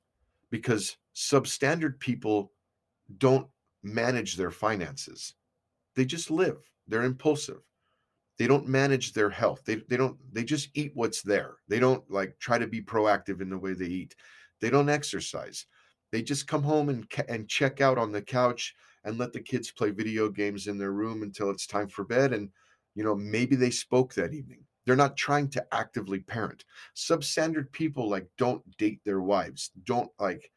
because substandard people don't manage their finances. They just live. They're impulsive. They don't manage their health. They, they don't, they just eat what's there. They don't like try to be proactive in the way they eat. They don't exercise. They just come home and, and check out on the couch and let the kids play video games in their room until it's time for bed. And, you know, maybe they spoke that evening. They're not trying to actively parent. Substandard people like don't date their wives, don't like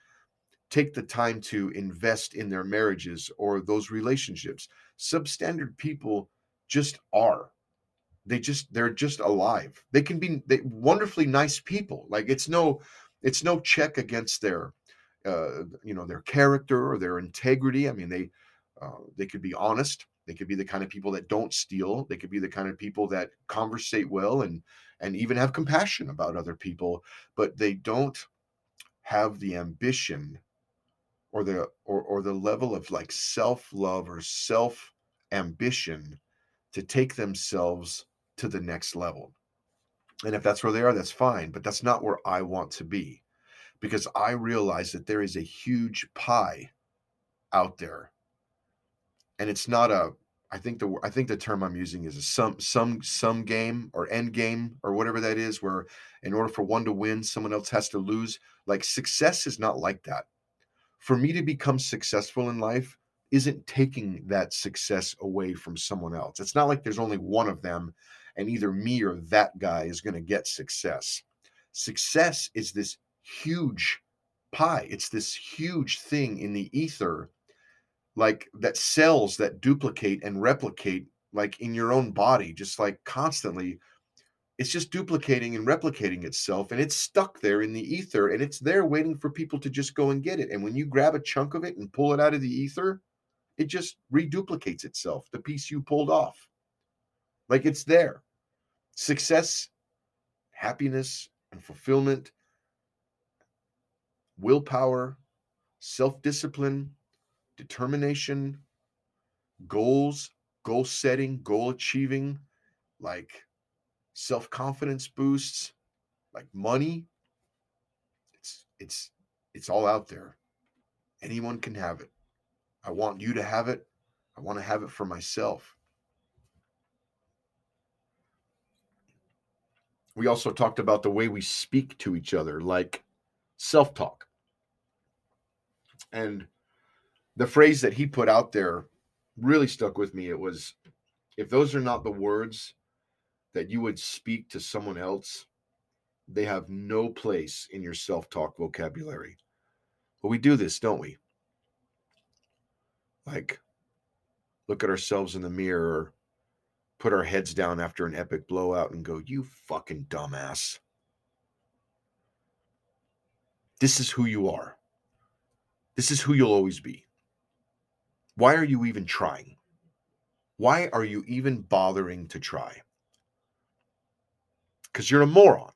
take the time to invest in their marriages or those relationships. Substandard people just are. They just they're just alive. They can be they, wonderfully nice people. Like it's no it's no check against their uh, you know their character or their integrity. I mean they uh, they could be honest they could be the kind of people that don't steal. They could be the kind of people that conversate well and and even have compassion about other people, but they don't have the ambition or the or or the level of like self-love or self-ambition to take themselves to the next level. And if that's where they are, that's fine, but that's not where I want to be because I realize that there is a huge pie out there and it's not a I think the I think the term I'm using is a some some some game or end game or whatever that is, where in order for one to win, someone else has to lose. Like success is not like that. For me to become successful in life isn't taking that success away from someone else. It's not like there's only one of them and either me or that guy is going to get success. Success is this huge pie. It's this huge thing in the ether like that cells that duplicate and replicate like in your own body just like constantly it's just duplicating and replicating itself and it's stuck there in the ether and it's there waiting for people to just go and get it and when you grab a chunk of it and pull it out of the ether it just reduplicates itself the piece you pulled off like it's there success happiness and fulfillment willpower self-discipline determination, goals, goal setting, goal achieving, like self confidence boosts, like money. It's it's it's all out there. Anyone can have it. I want you to have it. I want to have it for myself. We also talked about the way we speak to each other, like self talk. And the phrase that he put out there really stuck with me. It was, if those are not the words that you would speak to someone else, they have no place in your self talk vocabulary. But we do this, don't we? Like, look at ourselves in the mirror, put our heads down after an epic blowout and go, You fucking dumbass. This is who you are. This is who you'll always be. Why are you even trying? Why are you even bothering to try? Because you're a moron.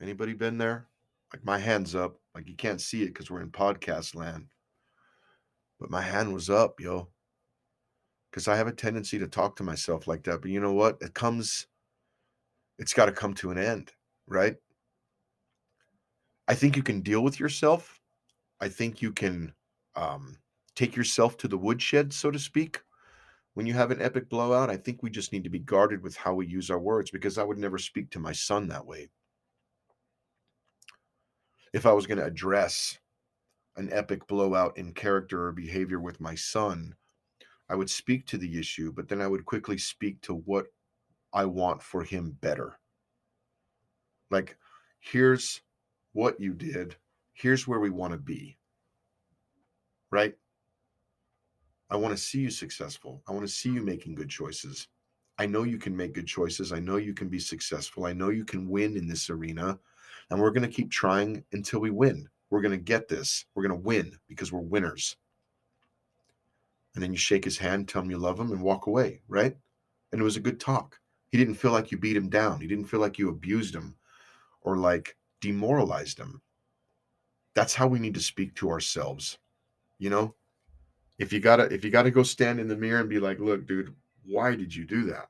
Anybody been there? Like my hand's up. Like you can't see it because we're in podcast land. But my hand was up, yo. Because I have a tendency to talk to myself like that. But you know what? It comes, it's got to come to an end, right? I think you can deal with yourself. I think you can um, take yourself to the woodshed, so to speak, when you have an epic blowout. I think we just need to be guarded with how we use our words because I would never speak to my son that way. If I was going to address an epic blowout in character or behavior with my son, I would speak to the issue, but then I would quickly speak to what I want for him better. Like, here's what you did, here's where we want to be. Right? I want to see you successful. I want to see you making good choices. I know you can make good choices. I know you can be successful. I know you can win in this arena. And we're going to keep trying until we win. We're going to get this. We're going to win because we're winners. And then you shake his hand, tell him you love him, and walk away, right? And it was a good talk. He didn't feel like you beat him down. He didn't feel like you abused him or like demoralized him. That's how we need to speak to ourselves. You know, if you gotta if you gotta go stand in the mirror and be like look dude why did you do that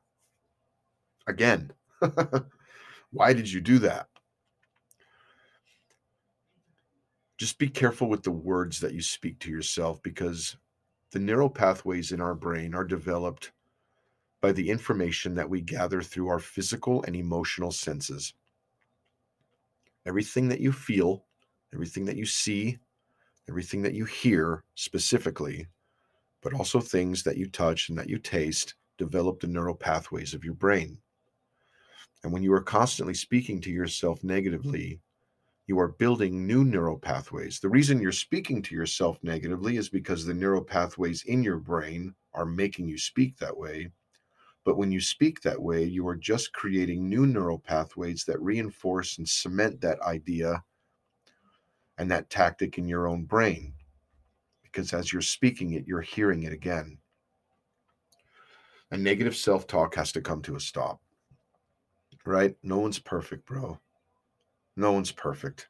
again why did you do that just be careful with the words that you speak to yourself because the neural pathways in our brain are developed by the information that we gather through our physical and emotional senses everything that you feel everything that you see everything that you hear specifically but also things that you touch and that you taste develop the neural pathways of your brain. And when you are constantly speaking to yourself negatively, you are building new neural pathways. The reason you're speaking to yourself negatively is because the neural pathways in your brain are making you speak that way. But when you speak that way, you are just creating new neural pathways that reinforce and cement that idea and that tactic in your own brain because as you're speaking it, you're hearing it again. A negative self talk has to come to a stop, right? No one's perfect, bro. No one's perfect.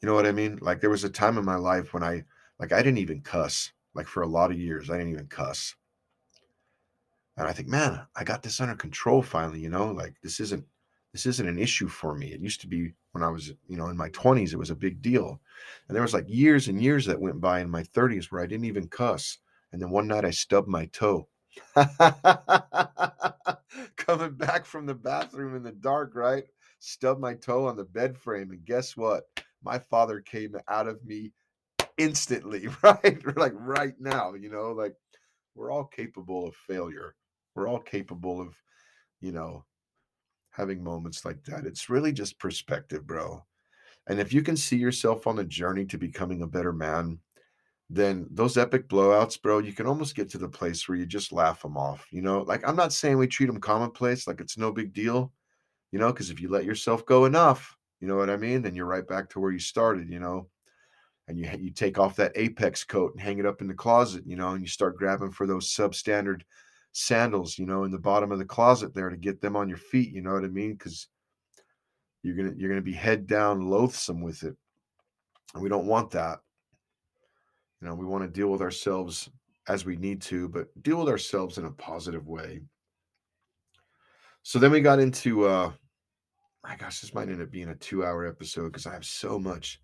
You know what I mean? Like there was a time in my life when I, like, I didn't even cuss. Like for a lot of years, I didn't even cuss. And I think, man, I got this under control finally, you know, like this isn't this isn't an issue for me. It used to be when I was, you know, in my 20s, it was a big deal. And there was like years and years that went by in my 30s where I didn't even cuss. And then one night I stubbed my toe Coming back from the bathroom in the dark, right? Stubbed my toe on the bed frame, and guess what? My father came out of me instantly, right? like right now, you know, like we're all capable of failure. We're all capable of, you know, having moments like that. It's really just perspective, bro. And if you can see yourself on the journey to becoming a better man, then those epic blowouts, bro, you can almost get to the place where you just laugh them off. You know, like I'm not saying we treat them commonplace, like it's no big deal, you know, because if you let yourself go enough, you know what I mean, then you're right back to where you started, you know. And you you take off that Apex coat and hang it up in the closet, you know, and you start grabbing for those substandard sandals, you know, in the bottom of the closet there to get them on your feet, you know what I mean? Because you're gonna you're gonna be head down loathsome with it. And we don't want that. You know, we want to deal with ourselves as we need to, but deal with ourselves in a positive way. So then we got into uh my gosh, this might end up being a two hour episode because I have so much,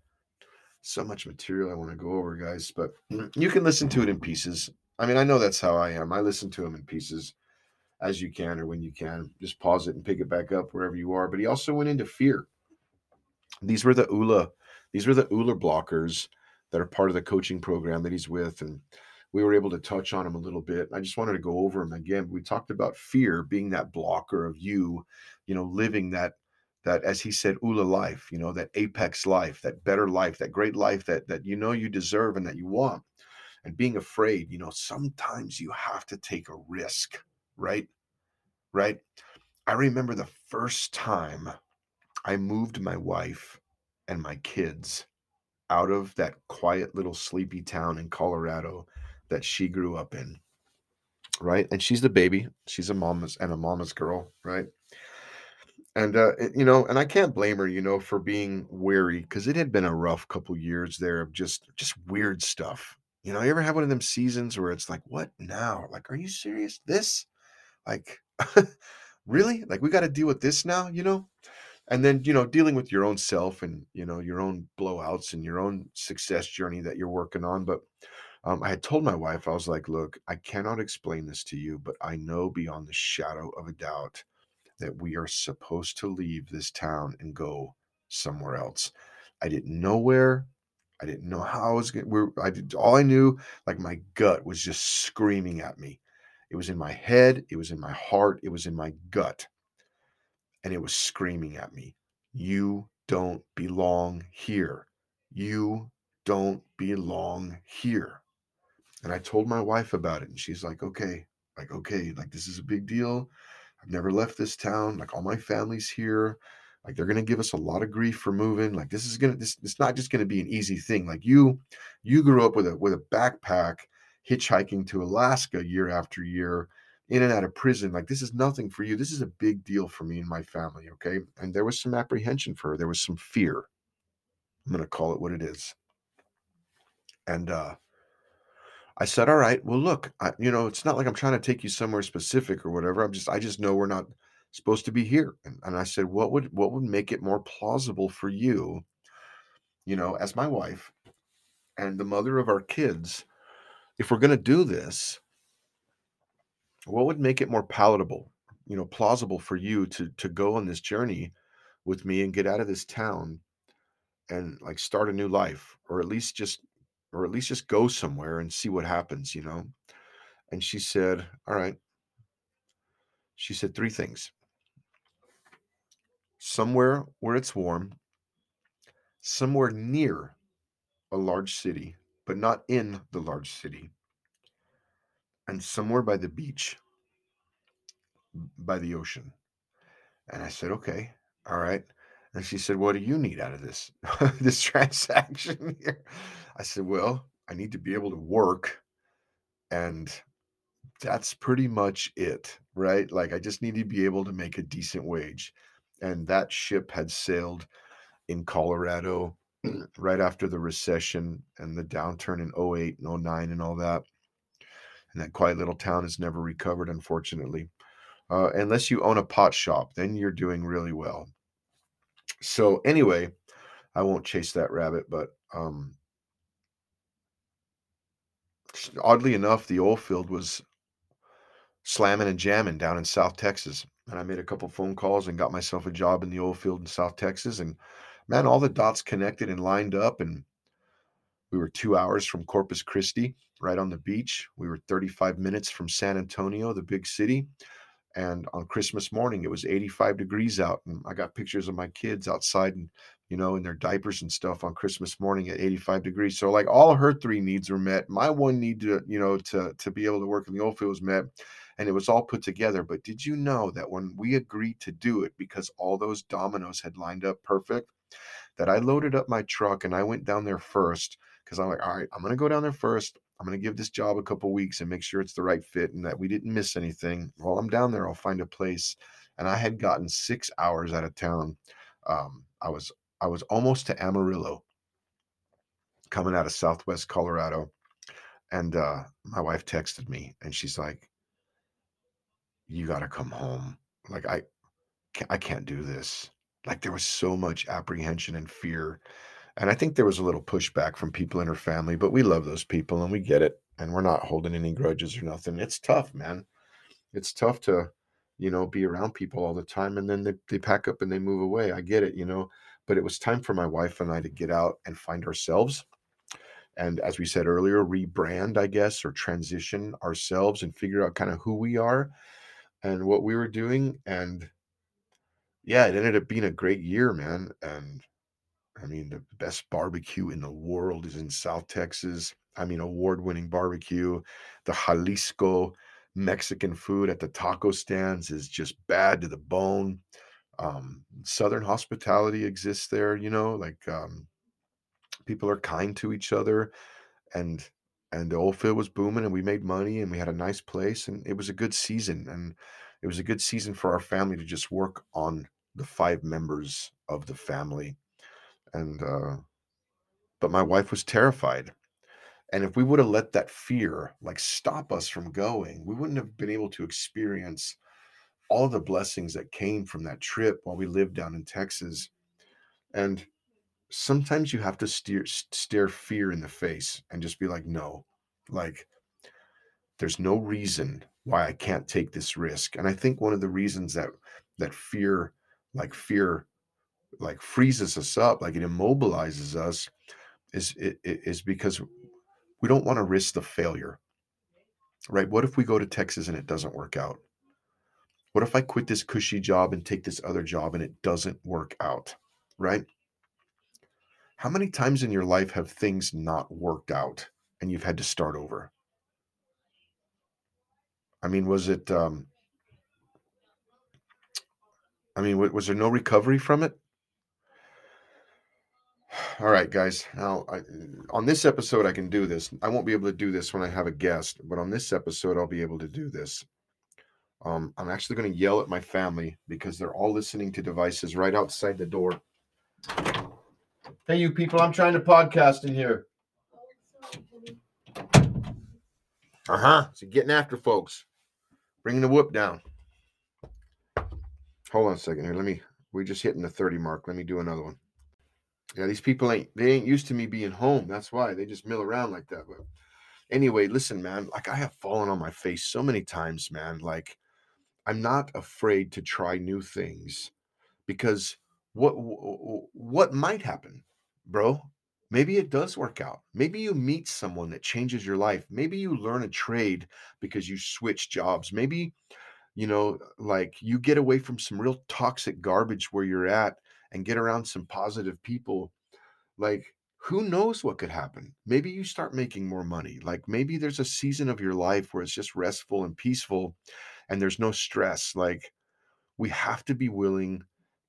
so much material I want to go over, guys. But you can listen to it in pieces. I mean, I know that's how I am. I listen to them in pieces as you can or when you can. Just pause it and pick it back up wherever you are. But he also went into fear. These were the ULA, these were the ULA blockers that are part of the coaching program that he's with. And we were able to touch on them a little bit. I just wanted to go over them again. We talked about fear being that blocker of you, you know, living that that as he said ula life you know that apex life that better life that great life that that you know you deserve and that you want. And being afraid you know sometimes you have to take a risk right? Right? I remember the first time i moved my wife and my kids out of that quiet little sleepy town in colorado that she grew up in right? And she's the baby. She's a mama's and a mama's girl right and uh, you know, and I can't blame her, you know, for being weary because it had been a rough couple years there of just just weird stuff. You know, you ever have one of them seasons where it's like, what now? Like, are you serious? This, like, really? Like, we got to deal with this now, you know? And then, you know, dealing with your own self and you know your own blowouts and your own success journey that you're working on. But um, I had told my wife, I was like, look, I cannot explain this to you, but I know beyond the shadow of a doubt that we are supposed to leave this town and go somewhere else. I didn't know where. I didn't know how I was going. We're. I did all I knew. Like my gut was just screaming at me. It was in my head. It was in my heart. It was in my gut, and it was screaming at me. You don't belong here. You don't belong here. And I told my wife about it, and she's like, "Okay, like okay, like this is a big deal. I've never left this town. Like all my family's here. Like they're gonna give us a lot of grief for moving. Like this is gonna this it's not just gonna be an easy thing. Like you you grew up with a with a backpack hitchhiking to Alaska year after year in and out of prison. Like this is nothing for you. This is a big deal for me and my family. Okay. And there was some apprehension for her. There was some fear. I'm gonna call it what it is. And uh I said, "All right. Well, look, I, you know, it's not like I'm trying to take you somewhere specific or whatever. I'm just, I just know we're not supposed to be here." And, and I said, "What would, what would make it more plausible for you, you know, as my wife and the mother of our kids, if we're going to do this, what would make it more palatable, you know, plausible for you to to go on this journey with me and get out of this town and like start a new life, or at least just, or at least just go somewhere and see what happens, you know?" And she said, All right. She said three things somewhere where it's warm, somewhere near a large city, but not in the large city, and somewhere by the beach, by the ocean. And I said, Okay. All right. And she said, What do you need out of this this transaction here? I said, Well, I need to be able to work and that's pretty much it, right? Like I just need to be able to make a decent wage. And that ship had sailed in Colorado right after the recession and the downturn in 08 and 09 and all that. And that quiet little town has never recovered, unfortunately. Uh, unless you own a pot shop, then you're doing really well. So, anyway, I won't chase that rabbit, but um, oddly enough, the oil field was slamming and jamming down in South Texas. And I made a couple phone calls and got myself a job in the oil field in South Texas. And man, all the dots connected and lined up. And we were two hours from Corpus Christi, right on the beach. We were 35 minutes from San Antonio, the big city. And on Christmas morning, it was 85 degrees out. And I got pictures of my kids outside and, you know, in their diapers and stuff on Christmas morning at 85 degrees. So like all her three needs were met. My one need to, you know, to, to be able to work in the oil field was met and it was all put together. But did you know that when we agreed to do it, because all those dominoes had lined up perfect, that I loaded up my truck and I went down there first because I'm like, all right, I'm going to go down there first. I'm going to give this job a couple weeks and make sure it's the right fit and that we didn't miss anything. While I'm down there, I'll find a place. And I had gotten six hours out of town. Um, I was I was almost to Amarillo, coming out of Southwest Colorado, and uh, my wife texted me and she's like, "You got to come home. Like I, I can't do this." Like there was so much apprehension and fear and I think there was a little pushback from people in her family, but we love those people and we get it. And we're not holding any grudges or nothing. It's tough, man. It's tough to, you know, be around people all the time and then they, they pack up and they move away. I get it, you know. But it was time for my wife and I to get out and find ourselves. And as we said earlier, rebrand, I guess, or transition ourselves and figure out kind of who we are and what we were doing. And yeah, it ended up being a great year, man. And I mean, the best barbecue in the world is in South Texas. I mean, award winning barbecue. The Jalisco Mexican food at the taco stands is just bad to the bone. Um, Southern hospitality exists there, you know, like um, people are kind to each other. And and the oil field was booming and we made money and we had a nice place and it was a good season and it was a good season for our family to just work on the five members of the family and uh but my wife was terrified and if we would have let that fear like stop us from going we wouldn't have been able to experience all the blessings that came from that trip while we lived down in texas and sometimes you have to steer stare fear in the face and just be like no like there's no reason why i can't take this risk and i think one of the reasons that that fear like fear like freezes us up, like it immobilizes us, is it is because we don't want to risk the failure. Right? What if we go to Texas and it doesn't work out? What if I quit this cushy job and take this other job and it doesn't work out? Right? How many times in your life have things not worked out and you've had to start over? I mean, was it um I mean, was there no recovery from it? All right, guys. Now, I, on this episode, I can do this. I won't be able to do this when I have a guest, but on this episode, I'll be able to do this. Um, I'm actually going to yell at my family because they're all listening to devices right outside the door. Hey, you people! I'm trying to podcast in here. Uh huh. So getting after folks, bringing the whoop down. Hold on a second here. Let me. We're just hitting the 30 mark. Let me do another one. Yeah, these people ain't they ain't used to me being home. That's why they just mill around like that. But anyway, listen, man, like I have fallen on my face so many times, man. Like I'm not afraid to try new things because what what might happen, bro? Maybe it does work out. Maybe you meet someone that changes your life. Maybe you learn a trade because you switch jobs. Maybe you know, like you get away from some real toxic garbage where you're at and get around some positive people, like who knows what could happen? Maybe you start making more money. Like maybe there's a season of your life where it's just restful and peaceful and there's no stress. Like we have to be willing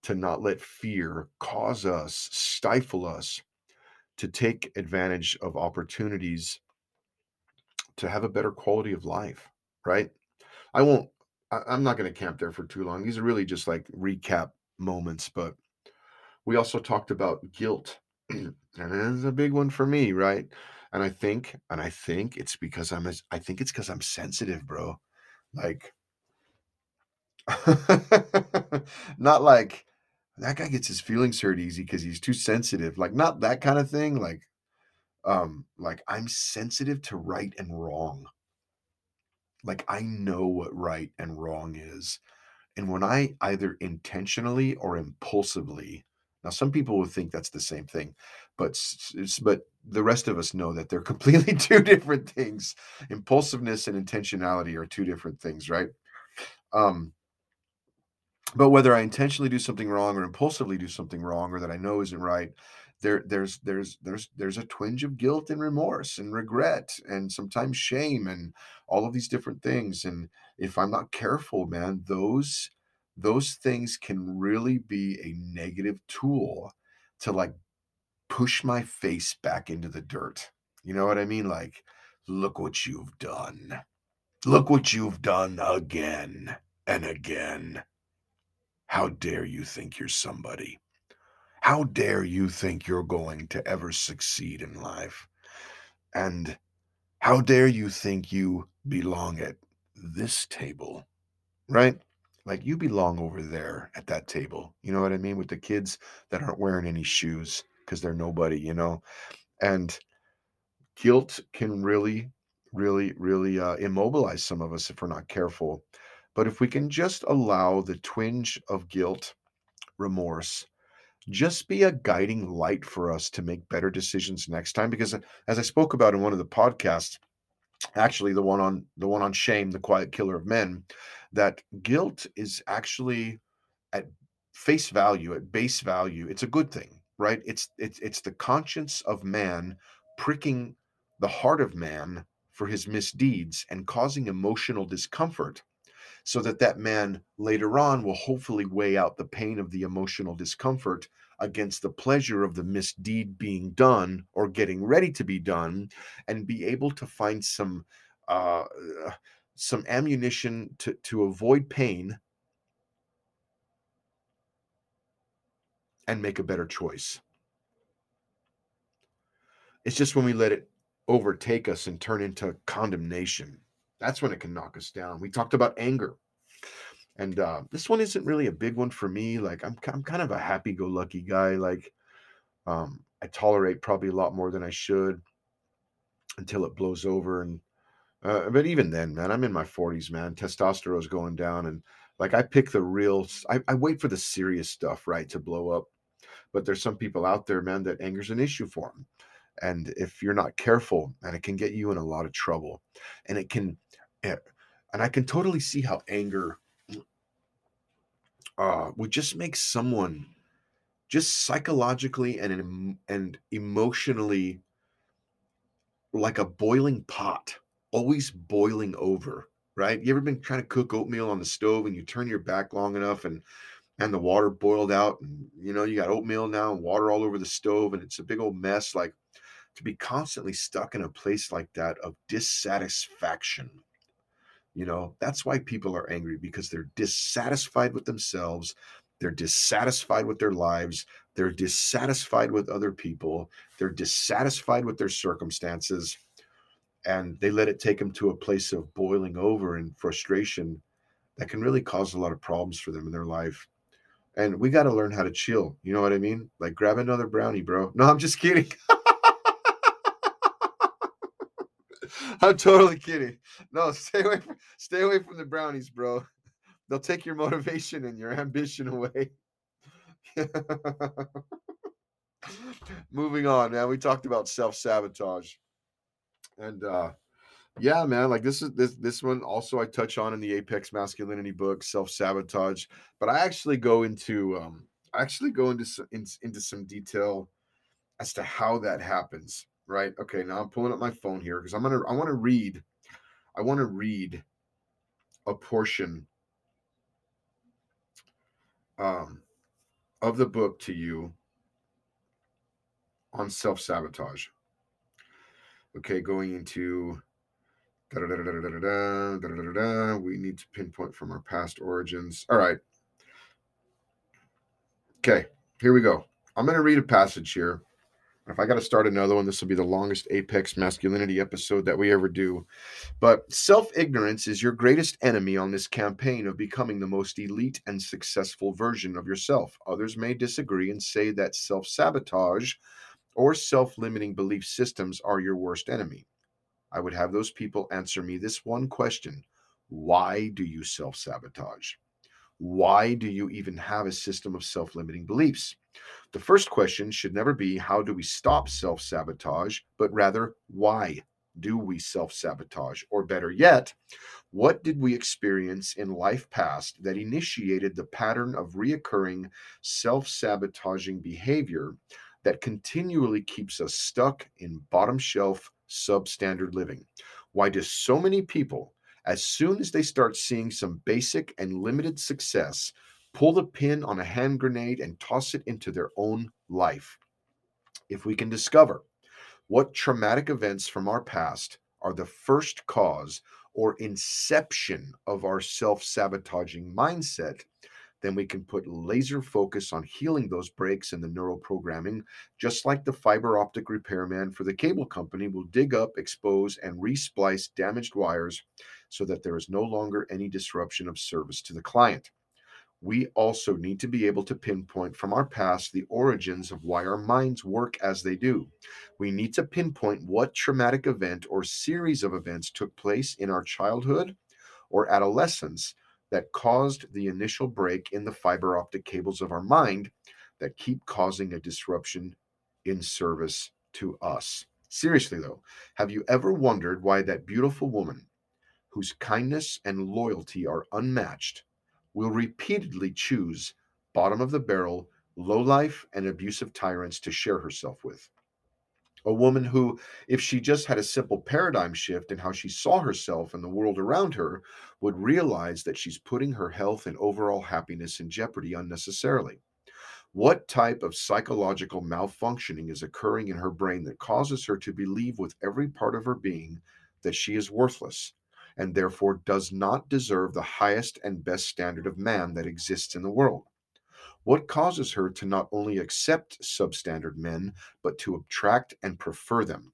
to not let fear cause us, stifle us to take advantage of opportunities to have a better quality of life, right? I won't, I, am not going to camp there for too long. These are really just like recap moments, but we also talked about guilt and it's a big one for me right and i think and i think it's because i'm i think it's because i'm sensitive bro like not like that guy gets his feelings hurt easy because he's too sensitive like not that kind of thing like um like i'm sensitive to right and wrong Like I know what right and wrong is. And when I either intentionally or impulsively, now some people would think that's the same thing, but but the rest of us know that they're completely two different things. Impulsiveness and intentionality are two different things, right? Um, but whether I intentionally do something wrong or impulsively do something wrong or that I know isn't right, there there's there's there's there's a twinge of guilt and remorse and regret and sometimes shame and all of these different things. And if I'm not careful, man, those those things can really be a negative tool to like push my face back into the dirt. You know what I mean? Like, look what you've done. Look what you've done again and again. How dare you think you're somebody? How dare you think you're going to ever succeed in life? And how dare you think you belong at this table? Right? Like you belong over there at that table. You know what I mean? With the kids that aren't wearing any shoes because they're nobody, you know? And guilt can really, really, really uh, immobilize some of us if we're not careful. But if we can just allow the twinge of guilt, remorse, just be a guiding light for us to make better decisions next time. Because uh, as I spoke about in one of the podcasts, actually the one on the one on shame, the quiet killer of men, that guilt is actually at face value, at base value, it's a good thing, right? It's it's it's the conscience of man pricking the heart of man for his misdeeds and causing emotional discomfort so that that man later on will hopefully weigh out the pain of the emotional discomfort against the pleasure of the misdeed being done or getting ready to be done and be able to find some uh, some ammunition to, to avoid pain and make a better choice. It's just when we let it overtake us and turn into condemnation that's when it can knock us down. We talked about anger. And uh, this one isn't really a big one for me. Like I'm, I'm kind of a happy-go-lucky guy. Like um, I tolerate probably a lot more than I should until it blows over. And uh, but even then, man, I'm in my 40s, man. Testosterone's going down, and like I pick the real. I, I wait for the serious stuff, right, to blow up. But there's some people out there, man, that anger's an issue for them. And if you're not careful, and it can get you in a lot of trouble, and it can and, I can totally see how anger uh, would just make someone just psychologically and and emotionally like a boiling pot, always boiling over. Right? You ever been trying to cook oatmeal on the stove and you turn your back long enough and and the water boiled out and you know you got oatmeal now and water all over the stove and it's a big old mess like to be constantly stuck in a place like that of dissatisfaction you know, that's why people are angry because they're dissatisfied with themselves. They're dissatisfied with their lives. They're dissatisfied with other people. They're dissatisfied with their circumstances. And they let it take them to a place of boiling over and frustration that can really cause a lot of problems for them in their life. And we got to learn how to chill. You know what I mean? Like grab another brownie, bro. No, I'm just kidding. I'm totally kidding. No, stay away from stay away from the brownies, bro. They'll take your motivation and your ambition away. Moving on, man. We talked about self-sabotage. And uh yeah, man, like this is this this one also I touch on in the Apex Masculinity book, self-sabotage, but I actually go into um I actually go into some, in, into some detail as to how that happens right? Okay, now I'm pulling up my phone here because I'm gonna I want to read I want to read a portion um, of the book to you on self sabotage. Okay, going into we need to pinpoint from our past origins. All right. Okay, here we go. I'm going to read a passage here if I got to start another one, this will be the longest Apex Masculinity episode that we ever do. But self ignorance is your greatest enemy on this campaign of becoming the most elite and successful version of yourself. Others may disagree and say that self sabotage or self limiting belief systems are your worst enemy. I would have those people answer me this one question Why do you self sabotage? Why do you even have a system of self limiting beliefs? The first question should never be how do we stop self sabotage, but rather why do we self sabotage? Or better yet, what did we experience in life past that initiated the pattern of reoccurring self sabotaging behavior that continually keeps us stuck in bottom shelf substandard living? Why do so many people, as soon as they start seeing some basic and limited success, pull the pin on a hand grenade and toss it into their own life? If we can discover what traumatic events from our past are the first cause or inception of our self sabotaging mindset, then we can put laser focus on healing those breaks in the neural programming, just like the fiber optic repairman for the cable company will dig up, expose, and resplice damaged wires so that there is no longer any disruption of service to the client we also need to be able to pinpoint from our past the origins of why our minds work as they do. We need to pinpoint what traumatic event or series of events took place in our childhood or adolescence that caused the initial break in the fiber optic cables of our mind that keep causing a disruption in service to us. Seriously, though, have you ever wondered why that beautiful woman, whose kindness and loyalty are unmatched, will repeatedly choose bottom of the barrel, low life, and abusive tyrants to share herself with. A woman who, if she just had a simple paradigm shift in how she saw herself and the world around her, would realize that she's putting her health and overall happiness in jeopardy unnecessarily. What type of psychological malfunctioning is occurring in her brain that causes her to believe with every part of her being that she is worthless, and therefore does not deserve the highest and best standard of man that exists in the world? What causes her to not only accept substandard men, but to attract and prefer them?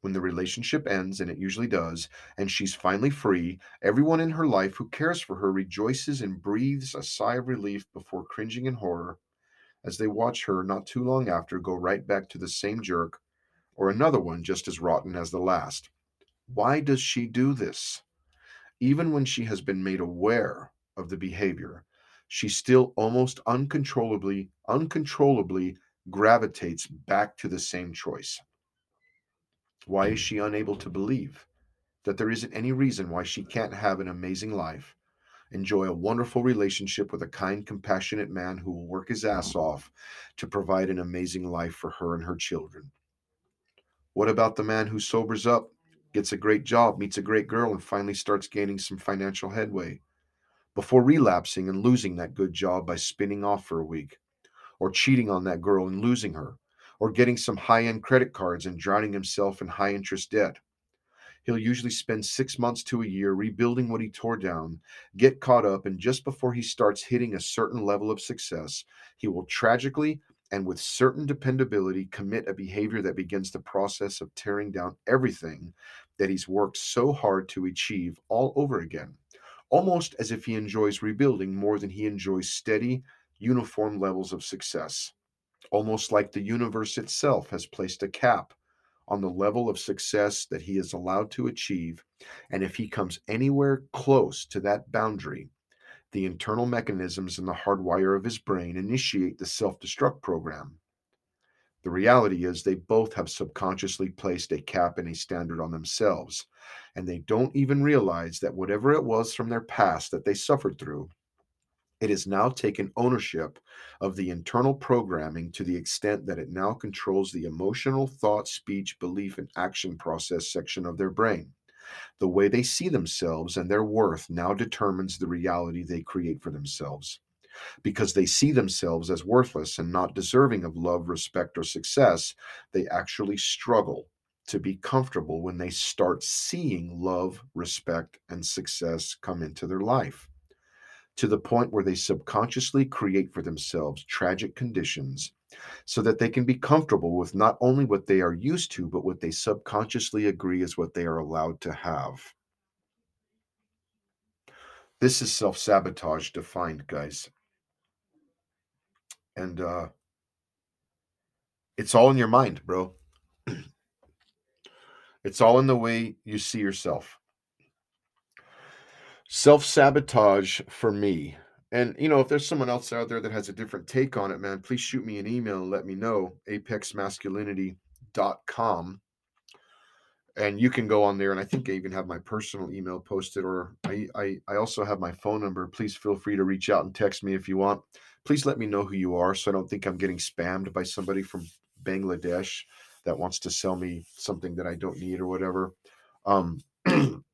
When the relationship ends, and it usually does, and she's finally free, everyone in her life who cares for her rejoices and breathes a sigh of relief before cringing in horror as they watch her not too long after go right back to the same jerk or another one just as rotten as the last. Why does she do this? Even when she has been made aware of the behavior, she still almost uncontrollably, uncontrollably gravitates back to the same choice. Why is she unable to believe that there isn't any reason why she can't have an amazing life, enjoy a wonderful relationship with a kind, compassionate man who will work his ass mm. off to provide an amazing life for her and her children? What about the man who sobers up gets a great job, meets a great girl, and finally starts gaining some financial headway before relapsing and losing that good job by spinning off for a week, or cheating on that girl and losing her, or getting some high end credit cards and drowning himself in high interest debt. He'll usually spend six months to a year rebuilding what he tore down, get caught up, and just before he starts hitting a certain level of success, he will tragically and with certain dependability commit a behavior that begins the process of tearing down everything that he's worked so hard to achieve all over again, almost as if he enjoys rebuilding more than he enjoys steady, uniform levels of success. Almost like the universe itself has placed a cap on the level of success that he is allowed to achieve. And if he comes anywhere close to that boundary, the internal mechanisms in the hardwire of his brain initiate the self destruct program. The reality is, they both have subconsciously placed a cap and a standard on themselves, and they don't even realize that whatever it was from their past that they suffered through, it has now taken ownership of the internal programming to the extent that it now controls the emotional, thought, speech, belief, and action process section of their brain. The way they see themselves and their worth now determines the reality they create for themselves. Because they see themselves as worthless and not deserving of love, respect, or success, they actually struggle to be comfortable when they start seeing love, respect, and success come into their life to the point where they subconsciously create for themselves tragic conditions so that they can be comfortable with not only what they are used to, but what they subconsciously agree is what they are allowed to have. This is self sabotage defined, guys. And uh, it's all in your mind, bro. it's all in the way you see yourself. Self sabotage for me. And, you know, if there's someone else out there that has a different take on it, man, please shoot me an email and let me know. apexmasculinity.com. And you can go on there, and I think I even have my personal email posted, or I, I, I also have my phone number. Please feel free to reach out and text me if you want. Please let me know who you are so I don't think I'm getting spammed by somebody from Bangladesh that wants to sell me something that I don't need or whatever. Um,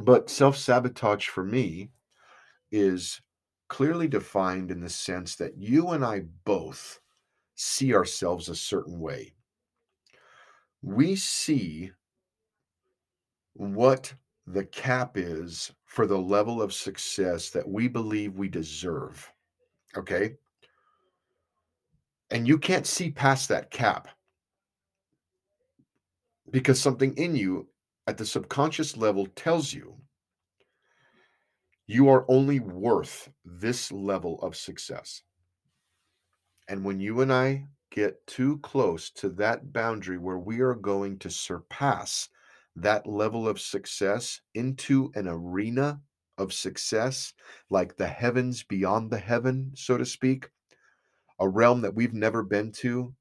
but self sabotage for me is clearly defined in the sense that you and I both see ourselves a certain way. We see what the cap is for the level of success that we believe we deserve. Okay. And you can't see past that cap because something in you at the subconscious level tells you you are only worth this level of success. And when you and I get too close to that boundary where we are going to surpass that level of success into an arena of success, like the heavens beyond the heaven, so to speak, a realm that we've never been to,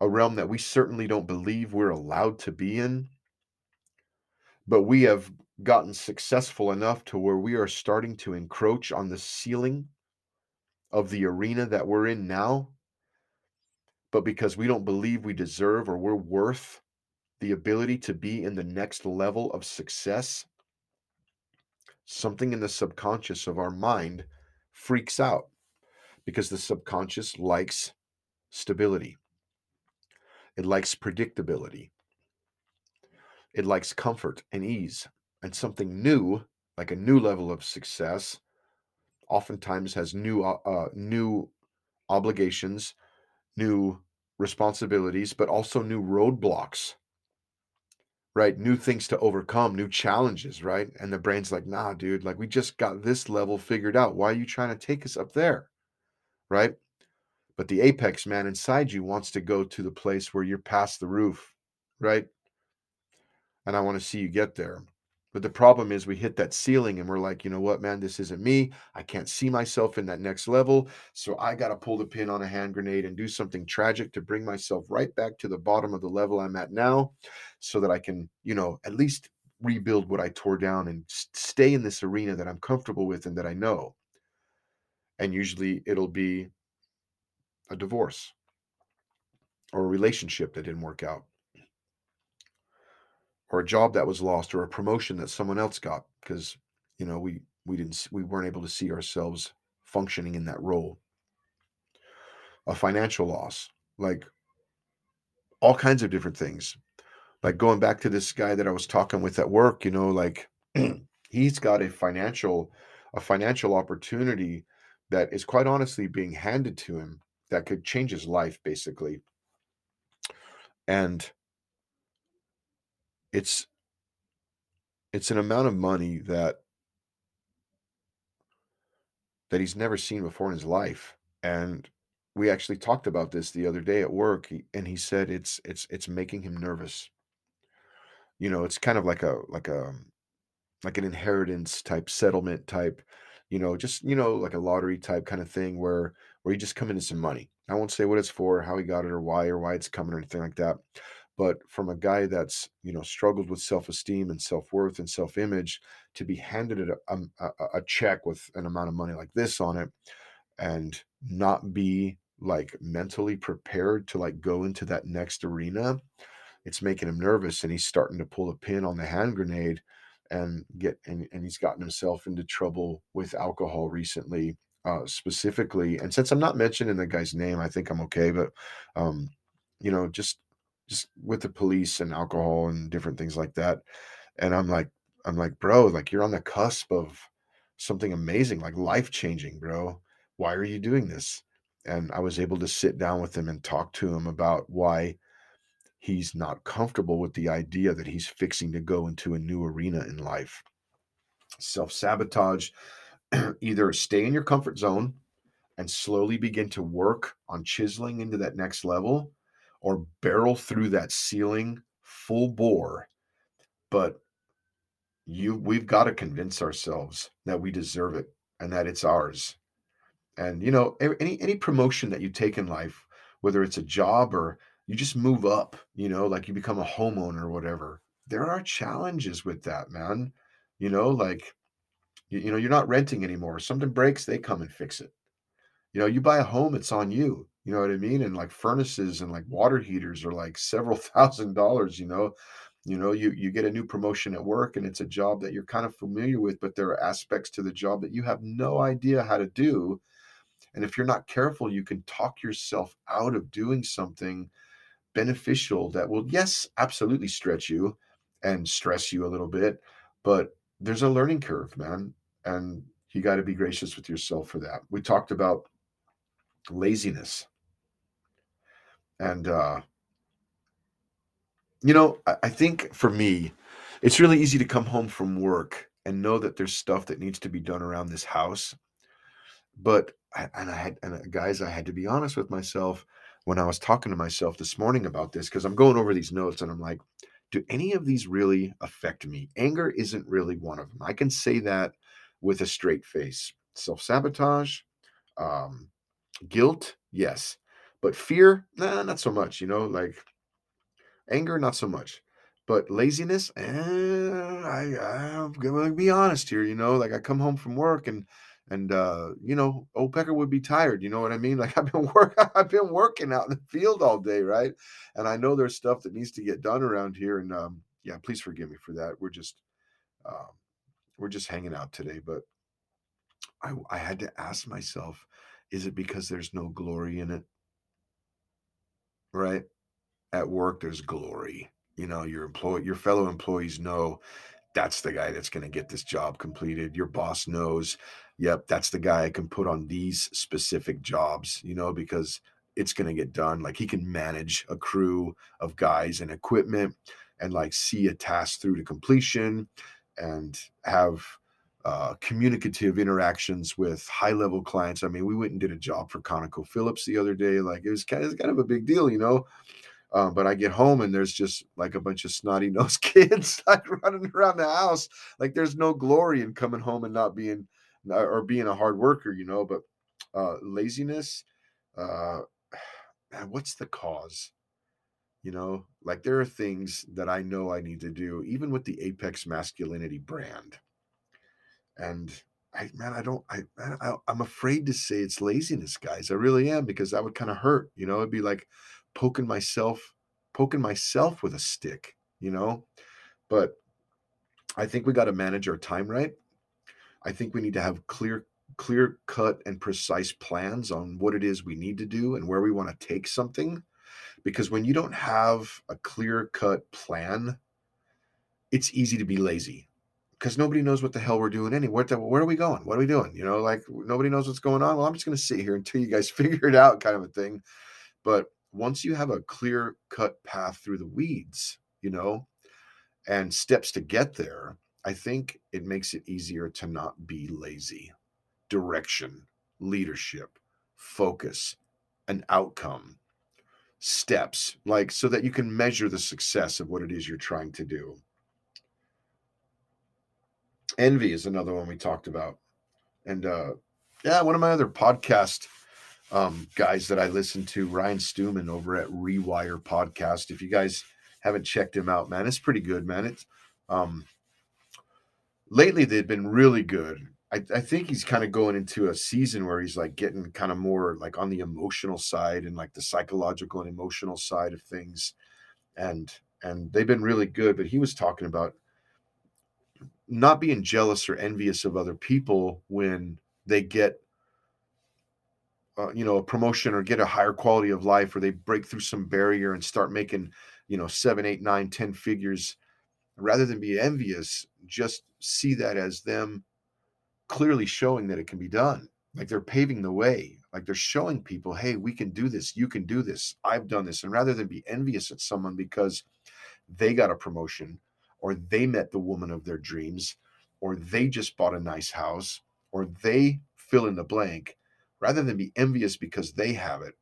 a realm that we certainly don't believe we're allowed to be in. But we have gotten successful enough to where we are starting to encroach on the ceiling of the arena that we're in now. But because we don't believe we deserve or we're worth the ability to be in the next level of success, something in the subconscious of our mind freaks out because the subconscious likes stability, it likes predictability, it likes comfort and ease and something new, like a new level of success, oftentimes has new uh, uh, new obligations, new responsibilities, but also new roadblocks. Right, new things to overcome, new challenges, right? And the brain's like, nah, dude, like we just got this level figured out. Why are you trying to take us up there? Right? But the apex man inside you wants to go to the place where you're past the roof, right? And I want to see you get there. But the problem is we hit that ceiling and we're like, you know what, man, this isn't me. I can't see myself in that next level. So I got to pull the pin on a hand grenade and do something tragic to bring myself right back to the bottom of the level I'm at now so that I can, you know, at least rebuild what I tore down and stay in this arena that I'm comfortable with and that I know. And usually it'll be a divorce or a relationship that didn't work out or a job that was lost or a promotion that someone else got because you know we we didn't we weren't able to see ourselves functioning in that role. A financial loss like all kinds of different things. Like going back to this guy that I was talking with at work you know like he's got a financial a financial opportunity that is quite honestly being handed to him that could change his life basically. And it's it's an amount of money that that he's never seen before in his life and we actually talked about this the other day at work and he said it's it's it's making him nervous. You know it's kind of like a like a like an inheritance type settlement type you know just you know like a lottery type kind of thing where where you just come into some money. I won't say what it's for how he got it or why or why it's coming or anything like that but from a guy that's you know struggled with self-esteem and self-worth and self-image to be handed a, um, a, a, check with an amount of money like this on it and not be like mentally prepared to like go into that next arena it's making him nervous and he's starting to pull a pin on the hand grenade and get and, and he's gotten himself into trouble with alcohol recently uh specifically and since i'm not mentioning the guy's name i think i'm okay but um you know just just with the police and alcohol and different things like that. And I'm like, I'm like, bro, like you're on the cusp of something amazing, like life changing, bro. Why are you doing this? And I was able to sit down with him and talk to him about why he's not comfortable with the idea that he's fixing to go into a new arena in life. Self sabotage, either stay in your comfort zone and slowly begin to work on chiseling into that next level or barrel through that ceiling full bore, but you we've got to convince ourselves that we deserve it and that it's ours. And you know, any any promotion that you take in life, whether it's a job or you just move up, you know, like you become a homeowner or whatever, there are challenges with that, man. You know, like you, you know, you're not renting anymore. Something breaks, they come and fix it. You know, you buy a home, it's on you. You know what I mean? And like furnaces and like water heaters are like several thousand dollars, you know. You know, you you get a new promotion at work and it's a job that you're kind of familiar with, but there are aspects to the job that you have no idea how to do. And if you're not careful, you can talk yourself out of doing something beneficial that will, yes, absolutely stretch you and stress you a little bit, but there's a learning curve, man. And you got to be gracious with yourself for that. We talked about laziness. And, uh, you know, I, I think for me, it's really easy to come home from work and know that there's stuff that needs to be done around this house. But, I, and I had, and uh, guys, I had to be honest with myself when I was talking to myself this morning about this because I'm going over these notes and I'm like, do any of these really affect me? Anger isn't really one of them. I can say that with a straight face. Self sabotage, um, guilt, yes, but fear, nah, not so much. You know, like anger, not so much. But laziness, eh, I, I'm gonna be honest here. You know, like I come home from work and and uh, you know, old Pecker would be tired. You know what I mean? Like I've been work, I've been working out in the field all day, right? And I know there's stuff that needs to get done around here. And um, yeah, please forgive me for that. We're just, um, we're just hanging out today. But I, I had to ask myself, is it because there's no glory in it? Right? At work, there's glory. You know, your employee, your fellow employees know that's the guy that's going to get this job completed. Your boss knows, yep, that's the guy I can put on these specific jobs, you know, because it's going to get done. Like he can manage a crew of guys and equipment and like see a task through to completion and have uh, communicative interactions with high level clients. I mean, we went and did a job for ConocoPhillips the other day. Like it was kind of, kind of a big deal, you know. Um, but I get home and there's just like a bunch of snotty nosed kids like running around the house. Like there's no glory in coming home and not being or being a hard worker, you know. But uh, laziness, uh, man, what's the cause? You know, like there are things that I know I need to do, even with the Apex Masculinity brand. And I, man, I don't, I, I, I'm afraid to say it's laziness, guys. I really am because that would kind of hurt. You know, it'd be like poking myself, poking myself with a stick. You know, but I think we got to manage our time right. I think we need to have clear, clear cut and precise plans on what it is we need to do and where we want to take something. Because when you don't have a clear cut plan, it's easy to be lazy because nobody knows what the hell we're doing anyway. Where, where are we going? What are we doing? You know, like nobody knows what's going on. Well, I'm just going to sit here until you guys figure it out, kind of a thing. But once you have a clear cut path through the weeds, you know, and steps to get there, I think it makes it easier to not be lazy. Direction, leadership, focus, an outcome, steps, like so that you can measure the success of what it is you're trying to do Envy is another one we talked about. And uh yeah, one of my other podcast um guys that I listen to, Ryan Stewman over at Rewire Podcast. If you guys haven't checked him out, man, it's pretty good, man. It's um lately they've been really good. I, I think he's kind of going into a season where he's like getting kind of more like on the emotional side and like the psychological and emotional side of things. And and they've been really good. But he was talking about not being jealous or envious of other people when they get uh, you know a promotion or get a higher quality of life or they break through some barrier and start making you know seven eight nine ten figures rather than be envious just see that as them clearly showing that it can be done. Like they're paving the way. Like they're showing people hey we can do this. You can do this. I've done this. And rather than be envious at someone because they got a promotion or they met the woman of their dreams, or they just bought a nice house, or they fill in the blank, rather than be envious because they have it,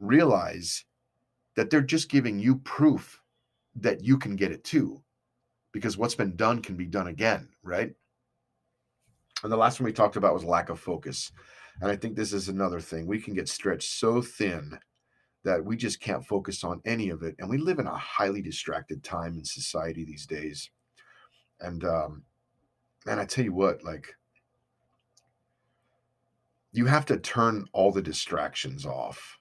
realize that they're just giving you proof that you can get it too. because what's been done can be done again, right? And the last one we talked about was lack of focus. And I think this is another thing. We can get stretched so thin that we just can't focus on any of it. And we live in a highly distracted time in society these days. And um, and I tell you what, like you have to turn all the distractions off.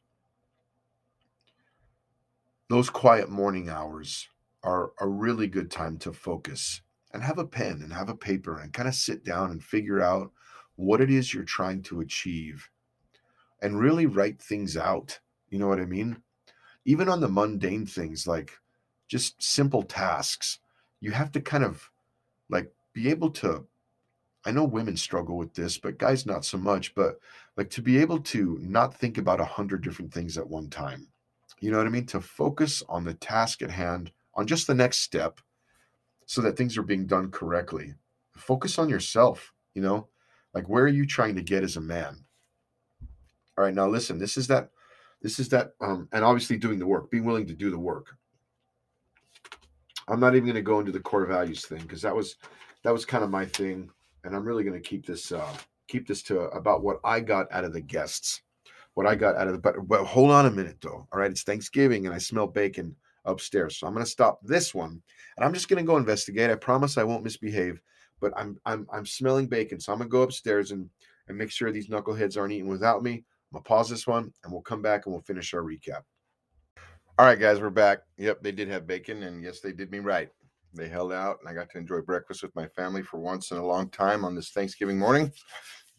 Those quiet morning hours are a really good time to focus and have a pen and have a paper and kind of sit down and figure out what it is you're trying to achieve and really write things out. You know what I mean? Even on the mundane things like just simple tasks, you have to kind of like be able to. I know women struggle with this, but guys not so much. But like to be able to not think about a hundred different things at one time. You know what I mean? To focus on the task at hand, on just the next step, so that things are being done correctly. Focus on yourself, you know? Like where are you trying to get as a man? All right, now listen, this is that this is that um and obviously doing the work, being willing to do the work. I'm not even going to go into the core values thing because that was that was kind of my thing and I'm really going to keep this uh keep this to about what I got out of the guests. What I got out of the but, but hold on a minute though. All right, it's Thanksgiving and I smell bacon upstairs. So I'm going to stop this one and I'm just going to go investigate. I promise I won't misbehave, but I'm I'm I'm smelling bacon. So I'm going to go upstairs and and make sure these knuckleheads aren't eating without me. I'm to pause this one and we'll come back and we'll finish our recap. All right, guys, we're back. Yep, they did have bacon and yes, they did me right. They held out and I got to enjoy breakfast with my family for once in a long time on this Thanksgiving morning.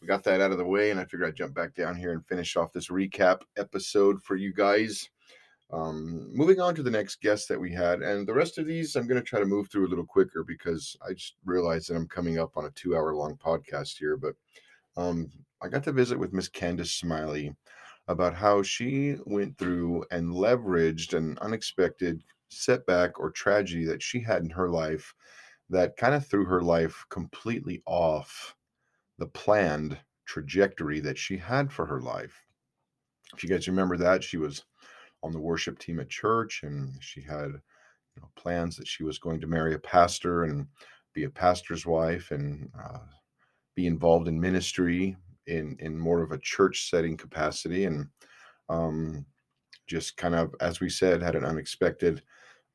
We got that out of the way and I figured I'd jump back down here and finish off this recap episode for you guys. Um, moving on to the next guest that we had, and the rest of these I'm going to try to move through a little quicker because I just realized that I'm coming up on a two hour long podcast here. But um, I got to visit with Miss Candace Smiley about how she went through and leveraged an unexpected setback or tragedy that she had in her life that kind of threw her life completely off the planned trajectory that she had for her life. If you guys remember that, she was on the worship team at church, and she had you know, plans that she was going to marry a pastor and be a pastor's wife and uh, be involved in ministry in in more of a church setting capacity, and um, just kind of, as we said, had an unexpected.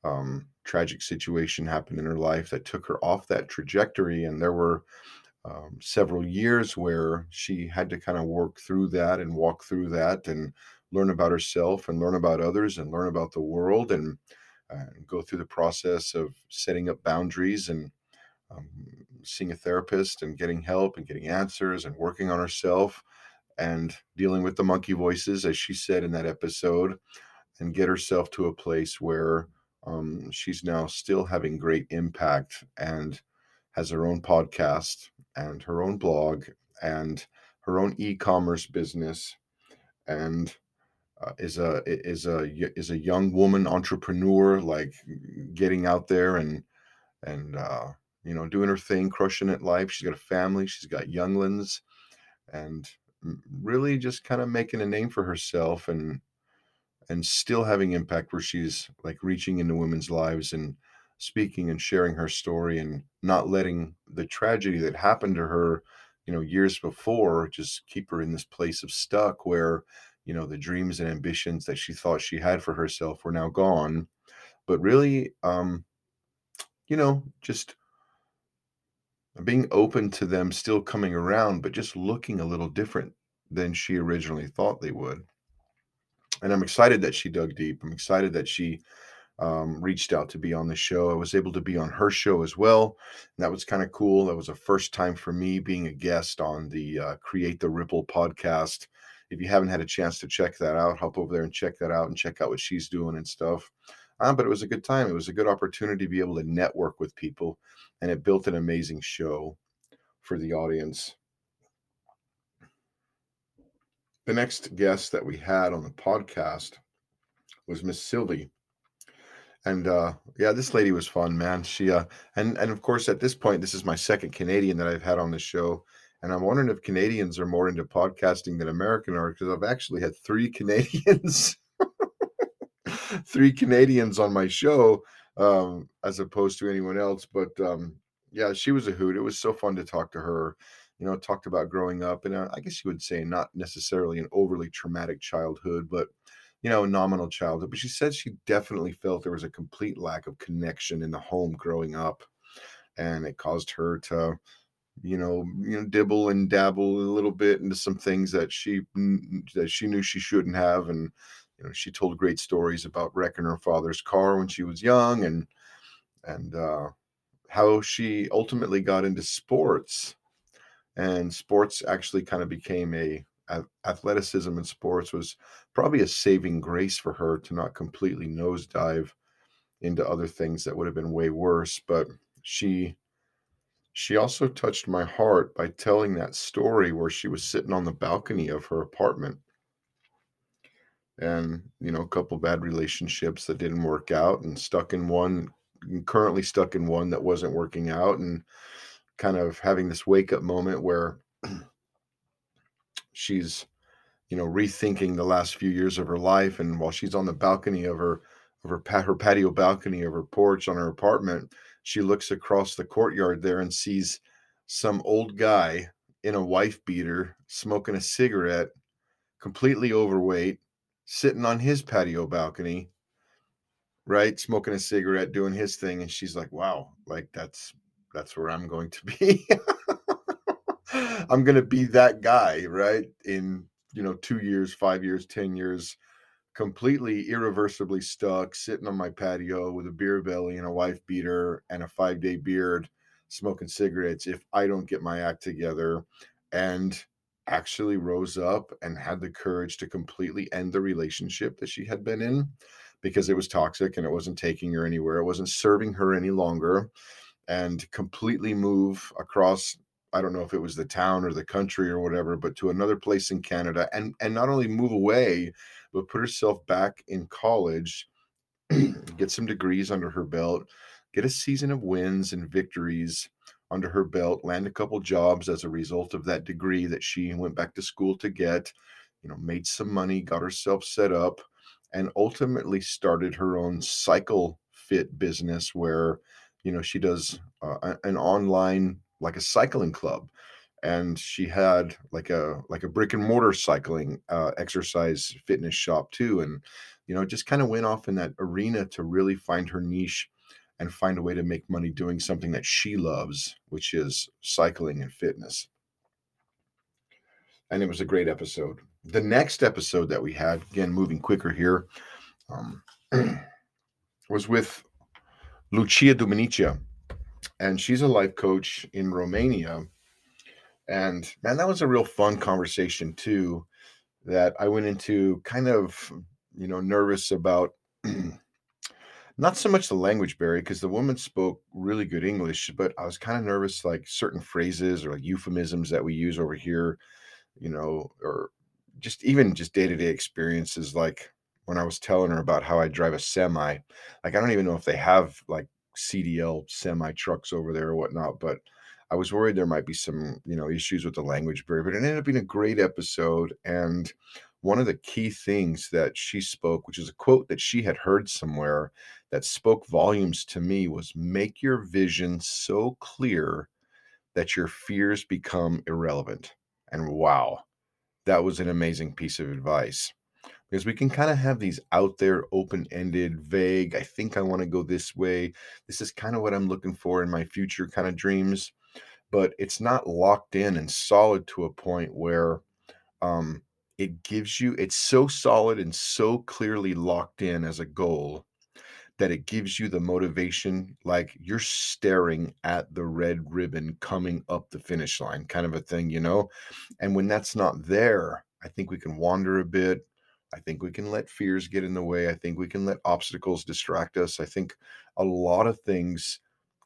Um, tragic situation happen in her life that took her off that trajectory and there were um, several years where she had to kind of work through that and walk through that and learn about herself and learn about others and learn about the world and, uh, go through the process of setting up boundaries and um, seeing a therapist and getting help and getting answers and working on herself and dealing with the monkey voices, as she said in that episode, and get herself to a place where um, she's now still having great impact and has her own podcast and her own blog and her own e-commerce business and uh, is a is a is a young woman entrepreneur like getting out there and and uh, you know doing her thing crushing it life. She's got a family she's got younglings and really just kind of making a name for herself and and still having impact where she's like reaching into women's lives and speaking and sharing her story and not letting the tragedy that happened to her you know years before just keep her in this place of stuck where you know the dreams and ambitions that she thought she had for herself were now gone. But really um you know just being open to them still coming around but just looking a little different than she originally thought they would. And i'm excited that she dug deep. I'm excited that she um, reached out to be on the show. I was able to be on her show as well. And that was kind of cool. That was a first time for me being a guest on the uh, create the ripple podcast. If you haven't had a chance to check that out, hop over there and check that out and check out what she's doing and stuff. Um, but it was a good time. It was a good opportunity to be able to network with people, and it built an amazing show for the audience. The next guest that we had on the podcast was Miss Sylvie. And uh, yeah, this lady was fun, man. She uh, and and of course at this point, this is my second Canadian that I've had on the show. And I'm wondering if Canadians are more into podcasting than American are, because I've actually had three Canadians, three Canadians on my show um, as opposed to anyone else. But um, yeah, she was a hoot. It was so fun to talk to her. You know, talked about growing up, and uh, I guess you would say not necessarily an overly traumatic childhood, but you know, a nominal childhood. But she said she definitely felt there was a complete lack of connection in the home growing up, and it caused her to you know, you know, dibble and dabble a little bit into some things that she that she knew she shouldn't have, and you know, she told great stories about wrecking her father's car when she was young, and and uh, how she ultimately got into sports, and sports actually kind of became a athleticism in sports was probably a saving grace for her to not completely nosedive into other things that would have been way worse, but she she also touched my heart by telling that story where she was sitting on the balcony of her apartment and, you know, a couple bad relationships that didn't work out and stuck in one, currently stuck in one that wasn't working out and kind of having this wake up moment where she's, you know, rethinking the last few years of her life. And while she's on the balcony of her, of her, her patio balcony of her porch on her apartment, she looks across the courtyard there and sees some old guy in a wife beater smoking a cigarette, completely overweight, sitting on his patio balcony, right? Smoking a cigarette, doing his thing. And she's like, wow, like that's that's where I'm going to be. I'm gonna be that guy, right? In you know, two years, five years, ten years completely irreversibly stuck sitting on my patio with a beer belly and a wife beater and a five day beard smoking cigarettes if I don't get my act together and actually rose up and had the courage to completely end the relationship that she had been in because it was toxic and it wasn't taking her anywhere. It wasn't serving her any longer and completely move across I don't know if it was the town or the country or whatever, but to another place in Canada and and not only move away, but put herself back in college, get some degrees under her belt, get a season of wins and victories under her belt, land a couple jobs as a result of that degree that she went back to school to get, you know, made some money, got herself set up, and ultimately started her own cycle fit business where, you know, she does uh, an online like a cycling club. And she had like a like a brick and mortar cycling uh, exercise fitness shop too. And you know just kind of went off in that arena to really find her niche and find a way to make money doing something that she loves which is cycling and fitness. And it was a great episode. The next episode that we had again moving quicker here um, was with lucia duminicia. And she's a life coach in romania. And man, that was a real fun conversation too. That I went into kind of, you know, nervous about not so much the language barrier because the woman spoke really good English, but I was kind of nervous like certain phrases or like euphemisms that we use over here, you know, or just even just day to day experiences. Like when I was telling her about how I drive a semi, like I don't even know if they have like CDL semi trucks over there or whatnot, but I was worried there might be some, you know, issues with the language barrier, but it ended up being a great episode. And one of the key things that she spoke, which is a quote that she had heard somewhere that spoke volumes to me, was make your vision so clear that your fears become irrelevant. And wow, that was an amazing piece of advice because we can kind of have these out there, open ended, vague. I think I want to go this way. This is kind of what I'm looking for in my future kind of dreams but it's not locked in and solid to a point where um, it gives you it's so solid and so clearly locked in as a goal that it gives you the motivation like you're staring at the red ribbon coming up the finish line kind of a thing you know? And when that's not there i think we can wander a bit. I think we can let fears get in the way. I think we can let obstacles distract us. I think a lot of things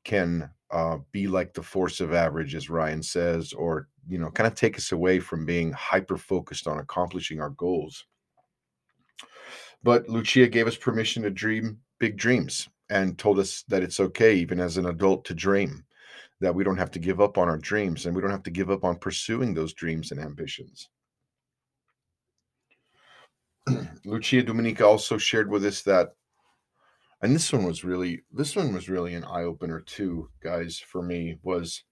can uh, be like the force of average, as Ryan says, or you know, kind of take us away from being hyper focused on accomplishing our goals. But Lucia gave us permission to dream big dreams and told us that it's okay, even as an adult, to dream, that we don't have to give up on our dreams and we don't have to give up on pursuing those dreams and ambitions. Lucia Dominica also shared with us that and this one was really this one was really an eye opener too, guys, for me was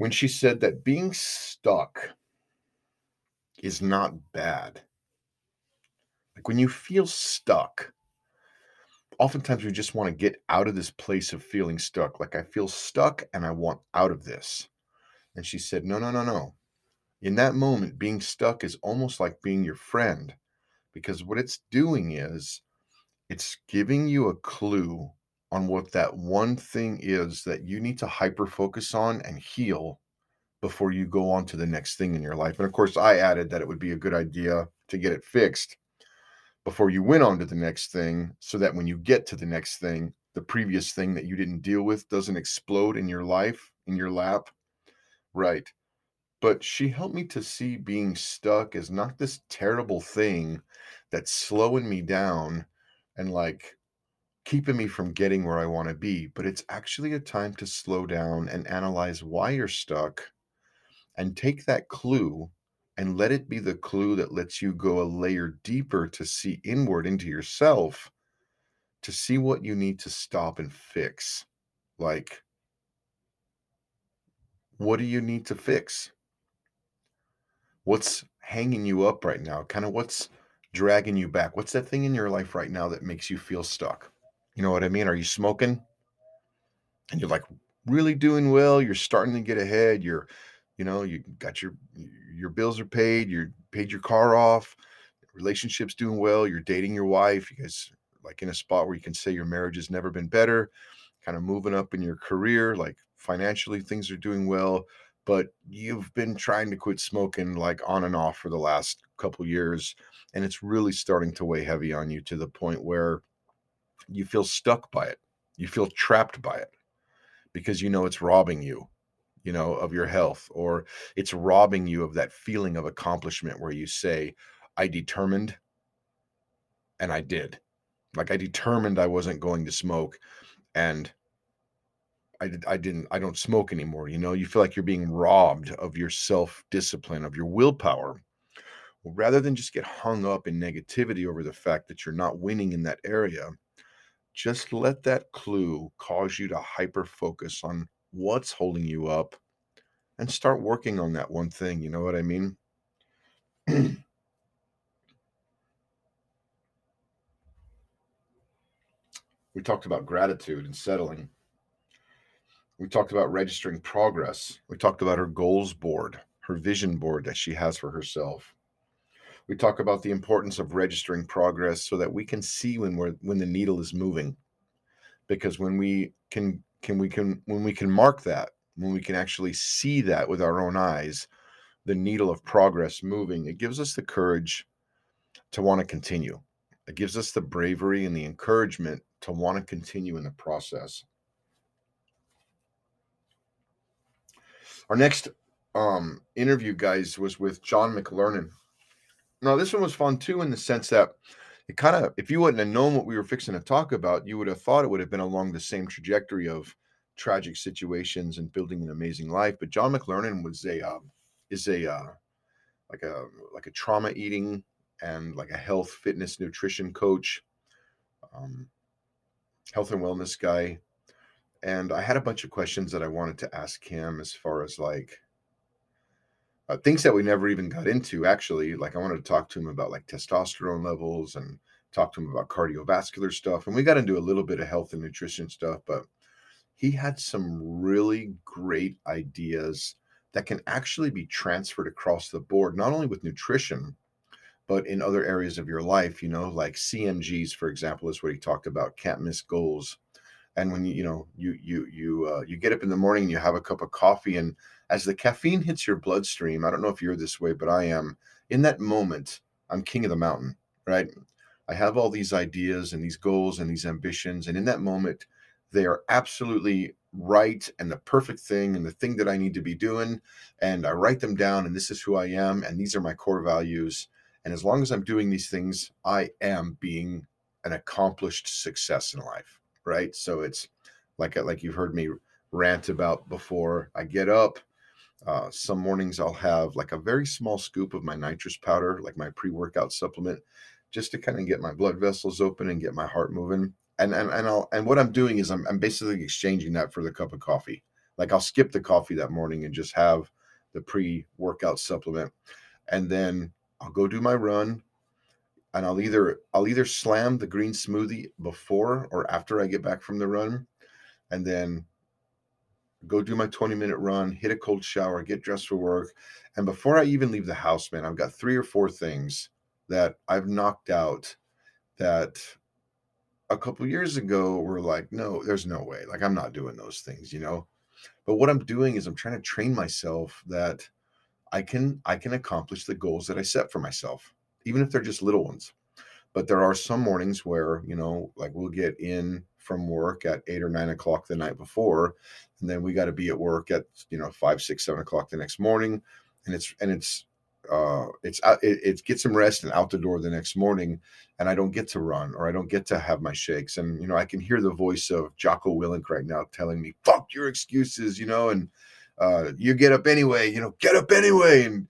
when she said that being stuck is not bad. Like when you feel stuck, oftentimes we just want to get out of this place of feeling stuck. Like I feel stuck and I want out of this. And she said, No, no, no, no. In that moment, being stuck is almost like being your friend because what it's doing is it's giving you a clue on what that one thing is that you need to hyper focus on and heal before you go on to the next thing in your life. And of course, I added that it would be a good idea to get it fixed before you went on to the next thing so that when you get to the next thing, the previous thing that you didn't deal with doesn't explode in your life, in your lap. Right. But she helped me to see being stuck as not this terrible thing that's slowing me down and like keeping me from getting where I want to be, but it's actually a time to slow down and analyze why you're stuck and take that clue and let it be the clue that lets you go a layer deeper to see inward into yourself to see what you need to stop and fix. Like, what do you need to fix? What's hanging you up right now? Kind of what's dragging you back? What's that thing in your life right now that makes you feel stuck? You know what I mean? Are you smoking? And you're like really doing well, you're starting to get ahead, you're you know, you got your your bills are paid, you're paid your car off, relationships doing well, you're dating your wife, you guys like in a spot where you can say your marriage has never been better, kind of moving up in your career, like financially things are doing well, but you've been trying to quit smoking like on and off for the last couple years and it's really starting to weigh heavy on you to the point where you feel stuck by it. You feel trapped by it because you know it's robbing you, you know, of your health, or it's robbing you of that feeling of accomplishment where you say, I determined and I did. Like I determined I wasn't going to smoke and I, I didn't I don't smoke anymore. You know, you feel like you're being robbed of your self discipline, of your willpower. Well, rather than just get hung up in negativity over the fact that you're not winning in that area, just let that clue cause you to hyper focus on what's holding you up and start working on that one thing. You know what I mean? we talked about gratitude and settling. We talked about registering progress. We talked about her goals board, her vision board that she has for herself we talk about the importance of registering progress so that we can see when we're when the needle is moving. Because when we can can we can when we can mark that when we can actually see that with our own eyes the needle of progress moving it gives us the courage to want to continue. It gives us the bravery and the encouragement to want to continue in the process. Our next um interview guys was with john mclernon no, this one was fun too, in the sense that it kind of, if you wouldn't have known what we were fixing to talk about, you would have thought it would have been along the same trajectory of tragic situations and building an amazing life. But John McLernon was a uh, is a uh, like a like a trauma eating and like a health, fitness, nutrition coach, um, health and wellness guy. And I had a bunch of questions that I wanted to ask him as far as like uh, things that we never even got into actually like i wanted to talk to him about like testosterone levels and talk to him about cardiovascular stuff and we got into a little bit of health and nutrition stuff but he had some really great ideas that can actually be transferred across the board not only with nutrition but in other areas of your life you know like cmgs for example is what he talked about can't miss goals and when you you know you you you uh, you get up in the morning and you have a cup of coffee and as the caffeine hits your bloodstream, I don't know if you're this way, but I am. In that moment, I'm king of the mountain, right? I have all these ideas and these goals and these ambitions. And in that moment, they are absolutely right and the perfect thing and the thing that I need to be doing. And I write them down, and this is who I am, and these are my core values. And as long as I'm doing these things, I am being an accomplished success in life, right? So it's like like you've heard me rant about before. I get up, uh, some mornings I'll have like a very small scoop of my nitrous powder, like my pre workout supplement, just to kind of get my blood vessels open and get my heart moving. and and and I'll and what I'm doing is I'm I'm basically exchanging that for the cup of coffee. Like I'll skip the coffee that morning and just have the pre-workout supplement, and then I'll go do my run, and I'll either I'll either slam the green smoothie before or after I get back from the run, and then go do my 20 minute run, hit a cold shower, get dressed for work. And before I even leave the house, man, I've got three or four things that I've knocked out that a couple years ago were like, no, there's no way. Like, I'm not doing those things, you know? But what I'm doing is I'm trying to train myself that I can I can accomplish the goals that I set for myself, even if they're just little ones. But there are some mornings where, you know, like we'll get in from work at eight or nine o'clock the night before, and then we got to be at work at you know five, six, seven o'clock the next morning, and it's and it's uh it's it, it gets some rest and out the door the next morning and i don't get to run or i don't get to have my shakes and you know i can hear the voice of jocko willink right now telling me fuck your excuses you know and uh you get up anyway you know get up anyway and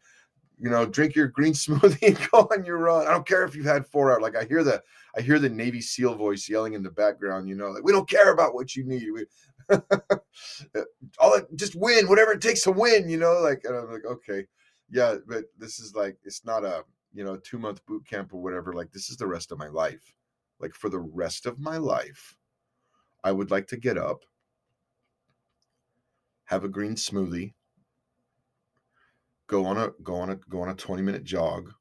you know drink your green smoothie and go on your run i don't care if you've had four hours like i hear the i hear the navy seal voice yelling in the background you know like we don't care about what you need we, uh, all it, just win whatever it takes to win you know like and i'm like okay yeah, but this is like it's not a you know two month boot camp or whatever. Like this is the rest of my life. Like for the rest of my life, I would like to get up, have a green smoothie, go on a go on a go on a 20 minute jog,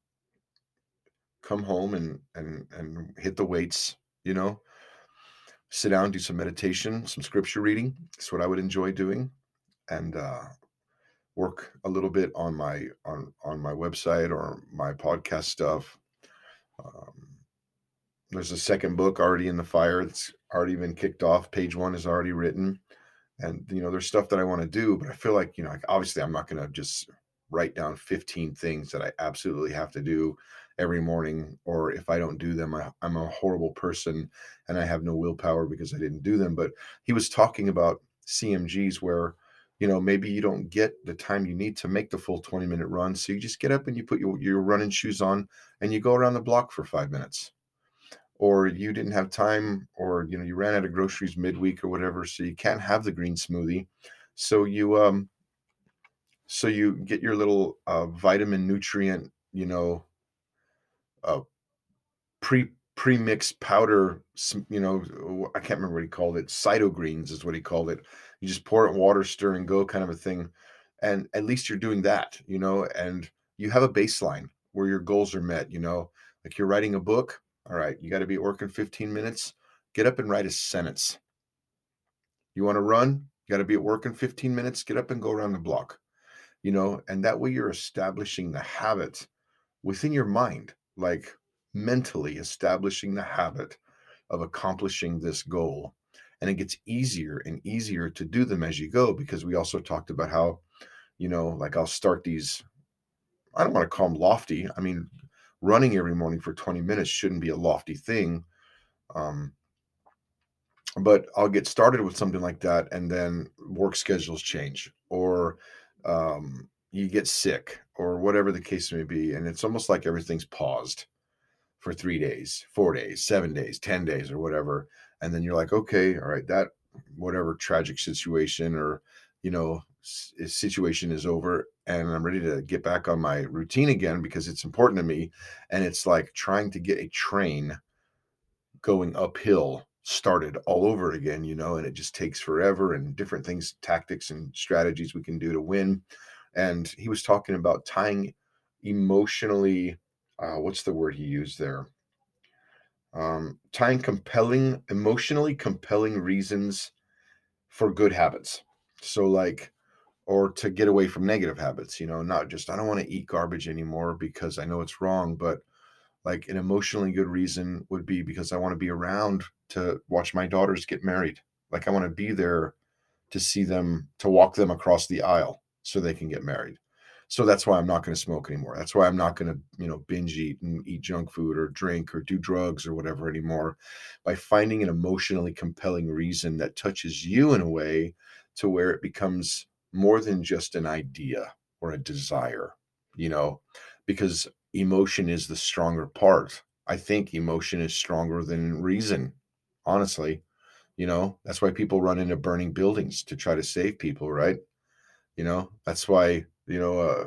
come home and and and hit the weights, you know, sit down, do some meditation, some scripture reading. That's what I would enjoy doing. And uh work a little bit on my on on my website or my podcast stuff. Um, there's a second book already in the fire. It's already been kicked off. Page one is already written, and you know there's stuff that I want to do, but I feel like you know obviously I'm not going to just write down 15 things that I absolutely have to do every morning, or if I don't do them, I, I'm a horrible person and I have no willpower because I didn't do them. But he was talking about CMGs where you know maybe you don't get the time you need to make the full 20 minute run so you just get up and you put your, your running shoes on and you go around the block for five minutes or you didn't have time or you know you ran out of groceries midweek or whatever so you can't have the green smoothie so you um so you get your little uh, vitamin nutrient you know uh, pre pre-mixed powder you know i can't remember what he called it cytogreens is what he called it you just pour it in water, stir and go kind of a thing. And at least you're doing that, you know, and you have a baseline where your goals are met, you know, like you're writing a book. All right, you got to be working 15 minutes. Get up and write a sentence. You want to run? You got to be at work in 15 minutes. Get up and go around the block, you know, and that way you're establishing the habit within your mind, like mentally establishing the habit of accomplishing this goal and it gets easier and easier to do them as you go because we also talked about how you know like i'll start these i don't want to call them lofty i mean running every morning for 20 minutes shouldn't be a lofty thing um, but i'll get started with something like that and then work schedules change or um, you get sick or whatever the case may be and it's almost like everything's paused for three days four days seven days ten days or whatever and then you're like okay all right that whatever tragic situation or you know situation is over and i'm ready to get back on my routine again because it's important to me and it's like trying to get a train going uphill started all over again you know and it just takes forever and different things tactics and strategies we can do to win and he was talking about tying emotionally uh, what's the word he used there um, tying compelling, emotionally compelling reasons for good habits. So, like, or to get away from negative habits, you know, not just, I don't want to eat garbage anymore because I know it's wrong, but like an emotionally good reason would be because I want to be around to watch my daughters get married. Like, I want to be there to see them, to walk them across the aisle so they can get married. So that's why I'm not going to smoke anymore. That's why I'm not going to, you know, binge eat and eat junk food or drink or do drugs or whatever anymore. By finding an emotionally compelling reason that touches you in a way to where it becomes more than just an idea or a desire, you know, because emotion is the stronger part. I think emotion is stronger than reason, honestly. You know, that's why people run into burning buildings to try to save people, right? You know, that's why, you know, uh,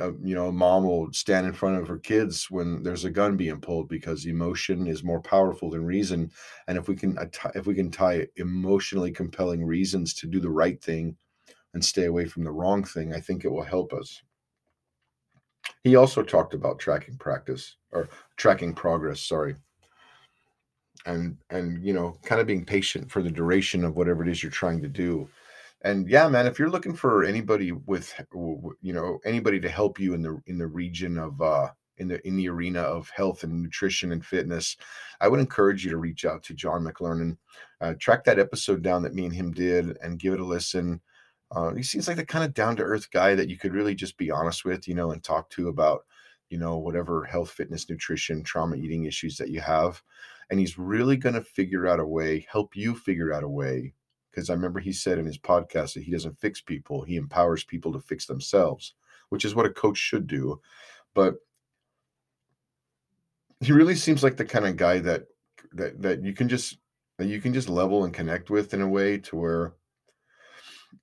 uh, you know, mom will stand in front of her kids when there's a gun being pulled because emotion is more powerful than reason. And if we can, if we can tie emotionally compelling reasons to do the right thing and stay away from the wrong thing, I think it will help us. He also talked about tracking practice or tracking progress. Sorry. And and you know, kind of being patient for the duration of whatever it is you're trying to do and yeah man if you're looking for anybody with you know anybody to help you in the in the region of uh in the in the arena of health and nutrition and fitness i would encourage you to reach out to john mclernon uh, track that episode down that me and him did and give it a listen uh, he seems like the kind of down to earth guy that you could really just be honest with you know and talk to about you know whatever health fitness nutrition trauma eating issues that you have and he's really going to figure out a way help you figure out a way because I remember he said in his podcast that he doesn't fix people, he empowers people to fix themselves, which is what a coach should do. But he really seems like the kind of guy that that that you can just that you can just level and connect with in a way to where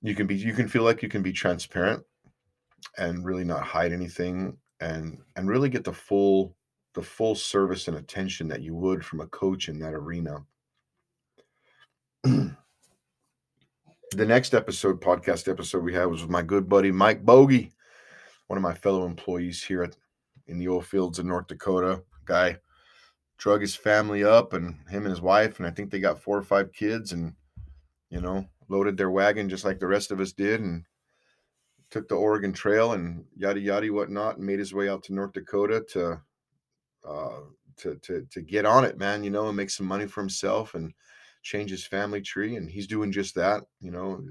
you can be you can feel like you can be transparent and really not hide anything and and really get the full the full service and attention that you would from a coach in that arena the next episode, podcast episode we had was with my good buddy Mike Bogey, one of my fellow employees here at, in the oil fields in North Dakota. Guy drug his family up and him and his wife, and I think they got four or five kids, and you know, loaded their wagon just like the rest of us did, and took the Oregon Trail and yada yada whatnot, and made his way out to North Dakota to uh, to to to get on it, man. You know, and make some money for himself and change his family tree, and he's doing just that. You know,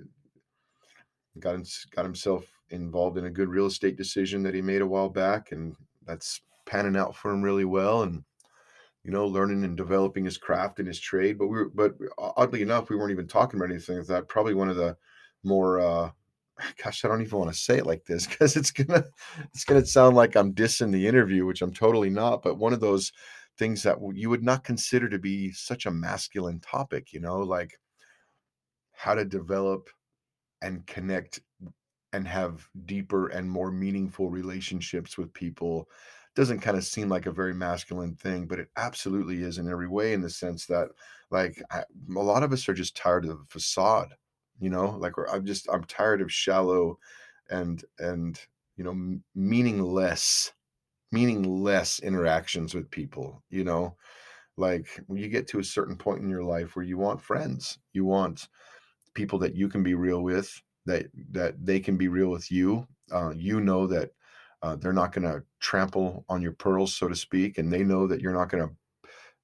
got got himself involved in a good real estate decision that he made a while back, and that's panning out for him really well. And you know, learning and developing his craft and his trade. But we were, but oddly enough, we weren't even talking about anything like that. Probably one of the more uh, gosh, I don't even want to say it like this because it's gonna it's gonna sound like I'm dissing the interview, which I'm totally not. But one of those things that you would not consider to be such a masculine topic, you know, like how to develop and connect and have deeper and more meaningful relationships with people doesn't kind of seem like a very masculine thing, but it absolutely is in every way in the sense that like I, a lot of us are just tired of the facade, you know, like I'm just I'm tired of shallow and and you know meaningless meaningless interactions with people you know? Like when you get to a certain point in your life where you want friends you want people that you can be real with that that they can be real with you uh, you know that uh, they're not going to trample on your pearls so to speak and they know that you're not going to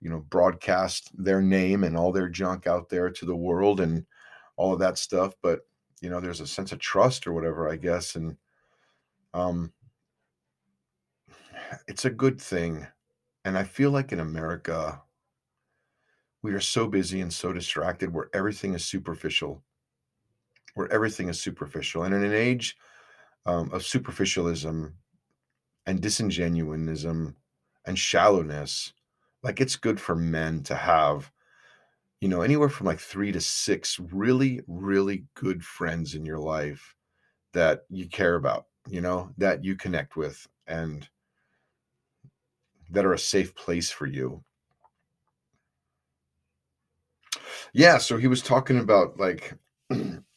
you know broadcast their name and all their junk out there to the world and all of that stuff but you know there's a sense of trust or whatever i guess and um it's a good thing. And I feel like in America, we are so busy and so distracted where everything is superficial, where everything is superficial. And in an age um, of superficialism and disingenuinism and shallowness, like it's good for men to have, you know, anywhere from like three to six really, really good friends in your life that you care about, you know, that you connect with. And that are a safe place for you. Yeah, so he was talking about like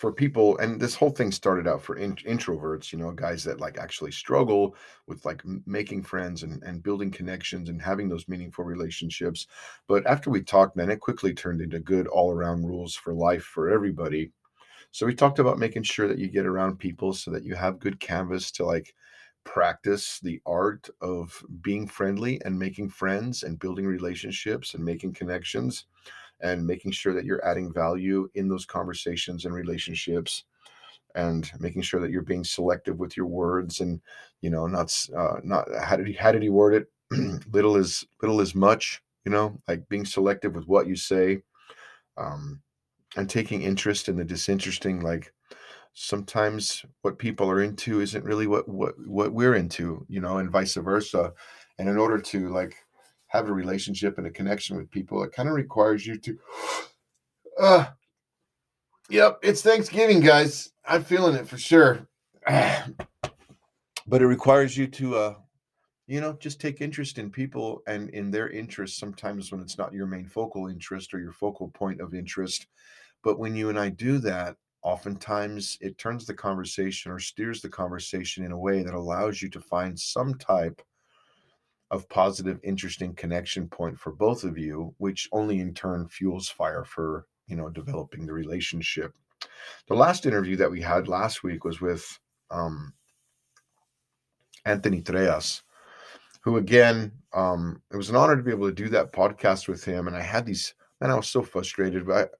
for people and this whole thing started out for in, introverts, you know, guys that like actually struggle with like making friends and and building connections and having those meaningful relationships. But after we talked, man, it quickly turned into good all-around rules for life for everybody. So we talked about making sure that you get around people so that you have good canvas to like practice the art of being friendly and making friends and building relationships and making connections and making sure that you're adding value in those conversations and relationships and making sure that you're being selective with your words and you know not uh, not how did he how did he word it? Little is little is much you know like being selective with what you say um and taking interest in the disinteresting like sometimes what people are into isn't really what what what we're into you know and vice versa. And in order to like have a relationship and a connection with people, it kind of requires you to. Uh, yep, it's Thanksgiving, guys. I'm feeling it for sure. but it requires you to, uh, you know, just take interest in people and in their interests sometimes when it's not your main focal interest or your focal point of interest. But when you and I do that, oftentimes it turns the conversation or steers the conversation in a way that allows you to find some type of positive interesting connection point for both of you which only in turn fuels fire for you know developing the relationship. The last interview that we had last week was with um, anthony treas who again um, it was an honor to be able to do that podcast with him and i had these and i was so frustrated but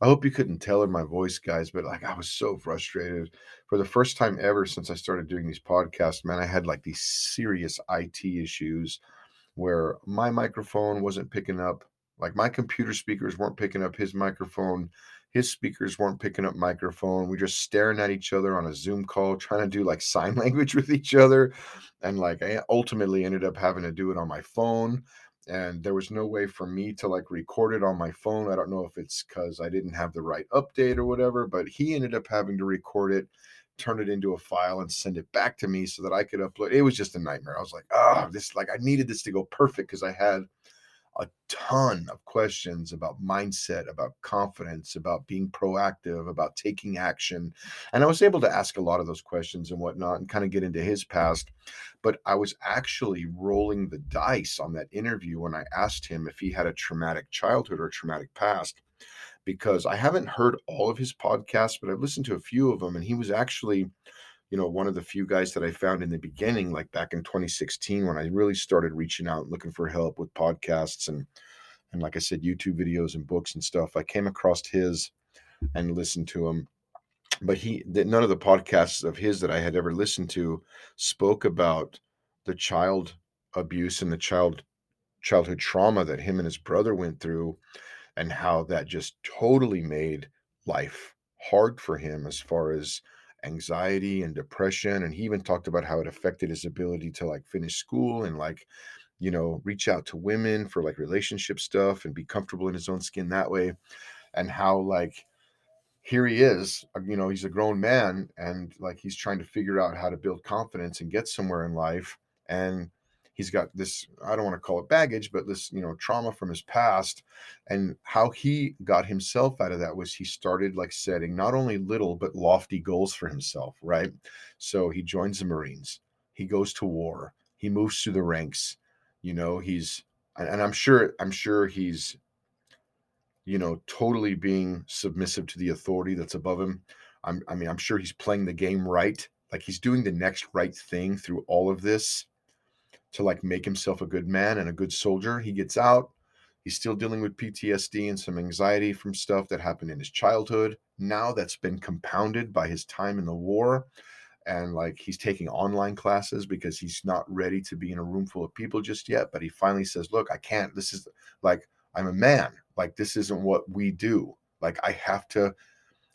I hope you couldn't tell in my voice, guys, but like I was so frustrated for the first time ever since I started doing these podcasts. Man, I had like these serious IT issues where my microphone wasn't picking up, like my computer speakers weren't picking up his microphone, his speakers weren't picking up microphone. We are just staring at each other on a Zoom call, trying to do like sign language with each other. And like I ultimately ended up having to do it on my phone and there was no way for me to like record it on my phone. I don't know if it's because I didn't have the right update or whatever, but he ended up having to record it, turn it into a file, and send it back to me so that I could upload. It was just a nightmare. I was like, oh, this like I needed this to go perfect because I had a ton of questions about mindset, about confidence, about being proactive, about taking action. And I was able to ask a lot of those questions and whatnot and kind of get into his past. But I was actually rolling the dice on that interview when I asked him if he had a traumatic childhood or traumatic past. Because I haven't heard all of his podcasts, but I've listened to a few of them, and he was actually you know, one of the few guys that I found in the beginning, like back in 2016, when I really started reaching out and looking for help with podcasts and and like I said, YouTube videos and books and stuff. I came across his and listened to him. But he none of the podcasts of his that I had ever listened to spoke about the child abuse and the child childhood trauma that him and his brother went through and how that just totally made life hard for him as far as anxiety and depression and he even talked about how it affected his ability to like finish school and like you know reach out to women for like relationship stuff and be comfortable in his own skin that way and how like here he is uh, you know he's a grown man and like he's trying to figure out how to build confidence and get somewhere in life and he's got this i don't want to call it baggage but this you know trauma from his past and how he got himself out of that was he started like setting not only little but lofty goals for himself right? So he joins the marines he goes to war he moves through the ranks you know he's and i'm sure i'm sure he's you know totally being submissive to the authority that's above him. I'm, i mean i'm sure he's playing the game right like he's doing the next right thing through all of this to like make himself a good man and a good soldier. He gets out. He's still dealing with PTSD and some anxiety from stuff that happened in his childhood. Now that's been compounded by his time in the war. And like he's taking online classes because he's not ready to be in a room full of people just yet. But he finally says, Look, I can't. This is like, I'm a man. Like, this isn't what we do. Like, I have to,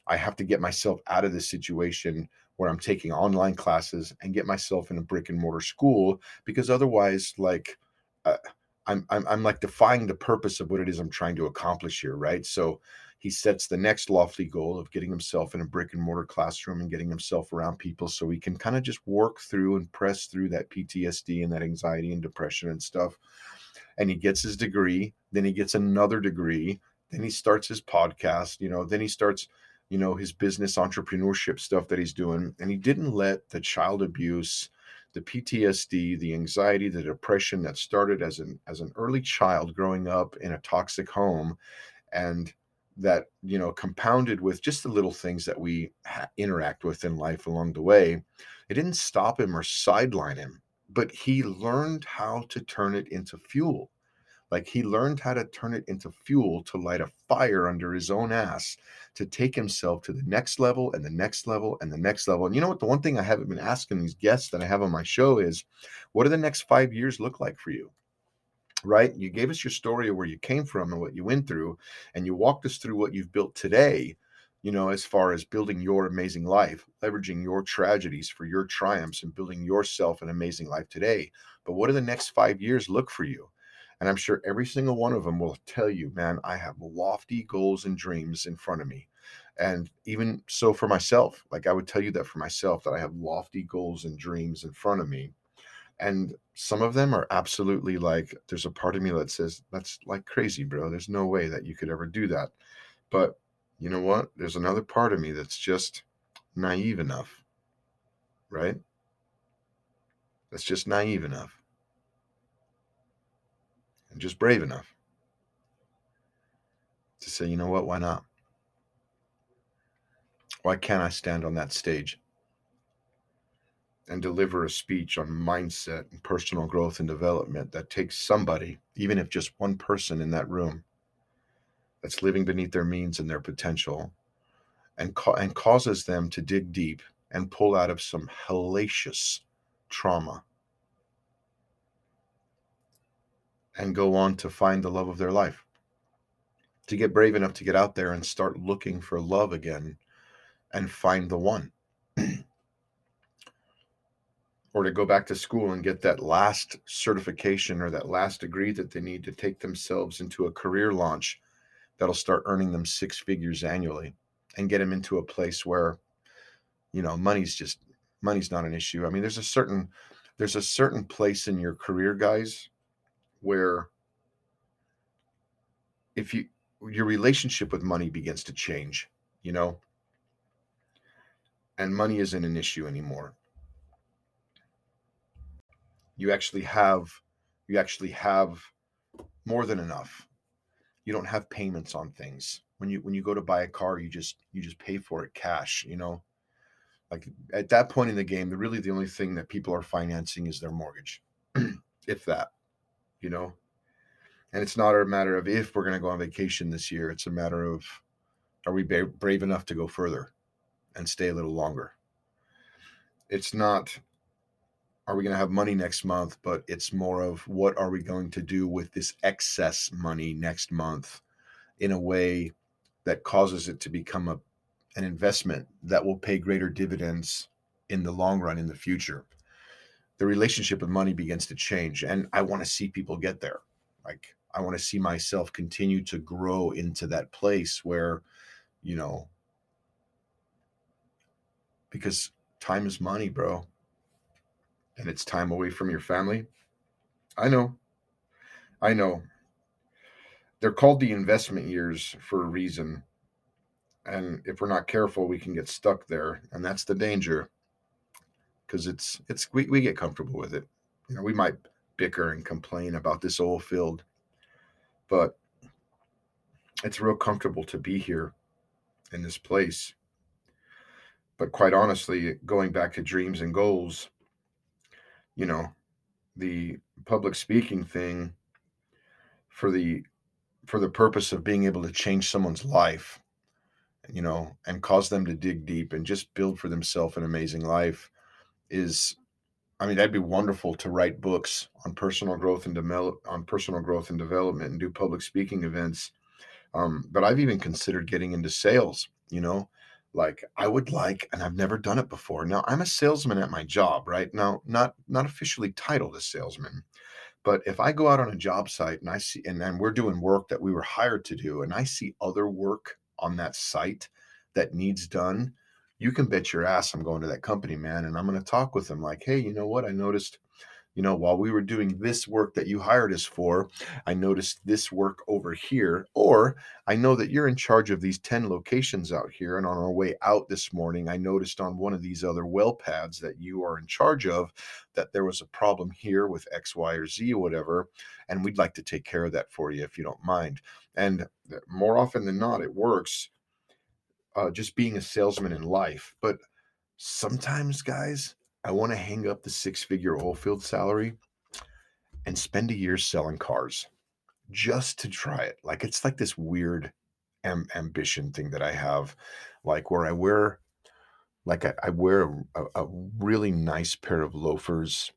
I have to get myself out of this situation where I'm taking online classes and get myself in a brick and mortar school because otherwise, like, uh, I'm, I'm I'm like defying the purpose of what it is I'm trying to accomplish here, right? So he sets the next lofty goal of getting himself in a brick and mortar classroom and getting himself around people so he can kind of just work through and press through that PTSD and that anxiety and depression and stuff. And he gets his degree, then he gets another degree, then he starts his podcast, you know, then he starts you know his business entrepreneurship stuff that he's doing and he didn't let the child abuse the PTSD the anxiety the depression that started as an as an early child growing up in a toxic home and that you know compounded with just the little things that we ha- interact with in life along the way it didn't stop him or sideline him but he learned how to turn it into fuel like he learned how to turn it into fuel to light a fire under his own ass to take himself to the next level and the next level and the next level. And you know what? The one thing I haven't been asking these guests that I have on my show is what do the next five years look like for you? Right? You gave us your story of where you came from and what you went through, and you walked us through what you've built today you know, as far as building your amazing life, leveraging your tragedies for your triumphs and building yourself an amazing life today. But what do the next five years look for you? And I'm sure every single one of them will tell you, man, I have lofty goals and dreams in front of me. And even so for myself, like I would tell you that for myself, that I have lofty goals and dreams in front of me. And some of them are absolutely like, there's a part of me that says, that's like crazy, bro. There's no way that you could ever do that. But you know what? There's another part of me that's just naive enough, right? That's just naive enough and just brave enough to say, you know what? Why not? Why can't I stand on that stage and deliver a speech on mindset and personal growth and development that takes somebody, even if just one person in that room, that's living beneath their means and their potential, and, ca- and causes them to dig deep and pull out of some hellacious trauma and go on to find the love of their life. To get brave enough to get out there and start looking for love again and find the one. or to go back to school and get that last certification or that last degree that they need to take themselves into a career launch that'll start earning them six figures annually and get them into a place where you know money's just money's not an issue i mean there's a certain there's a certain place in your career guys where if you your relationship with money begins to change, you know, and money isn't an issue anymore. You actually have you actually have more than enough. You don't have payments on things. When you when you go to buy a car, you just you just pay for it cash, you know. Like at that point in the game, the really the only thing that people are financing is their mortgage. if that you know? And it's not a matter of if we're going to go on vacation this year it's a matter of are we brave enough to go further and stay a little longer? It's not are we going to have money next month but it's more of what are we going to do with this excess money next month in a way that causes it to become a an investment that will pay greater dividends in the long run in the future the relationship with money begins to change. And I want to see people get there. Like, I want to see myself continue to grow into that place where, you know, because time is money, bro. And it's time away from your family. I know. I know. They're called the investment years for a reason. And if we're not careful, we can get stuck there. And that's the danger because it's it's we, we get comfortable with it. You know, we might bicker and complain about this oil field, but it's real comfortable to be here in this place. But quite honestly, going back to dreams and goals, you know, the public speaking thing for the for the purpose of being able to change someone's life you know and cause them to dig deep and just build for themselves an amazing life is I mean, that'd be wonderful to write books on personal growth and develop on personal growth and development and do public speaking events. Um, but I've even considered getting into sales, you know, like I would like, and I've never done it before. Now I'm a salesman at my job, right? Now, not not officially titled a salesman, but if I go out on a job site and I see and, and we're doing work that we were hired to do, and I see other work on that site that needs done, you can bet your ass I'm going to that company, man. And I'm going to talk with them like, hey, you know what? I noticed, you know, while we were doing this work that you hired us for, I noticed this work over here. Or I know that you're in charge of these 10 locations out here. And on our way out this morning, I noticed on one of these other well pads that you are in charge of that there was a problem here with X, Y, or Z, or whatever. And we'd like to take care of that for you if you don't mind. And uh, more often than not, it works uh, just being a salesman in life. But sometimes, guys, I want to hang up the six figure oil field salary and spend a year selling cars just to try it. Like it's like this weird am- ambition thing that I have, like where I wear, like I, I wear a, a, really nice pair of loafers,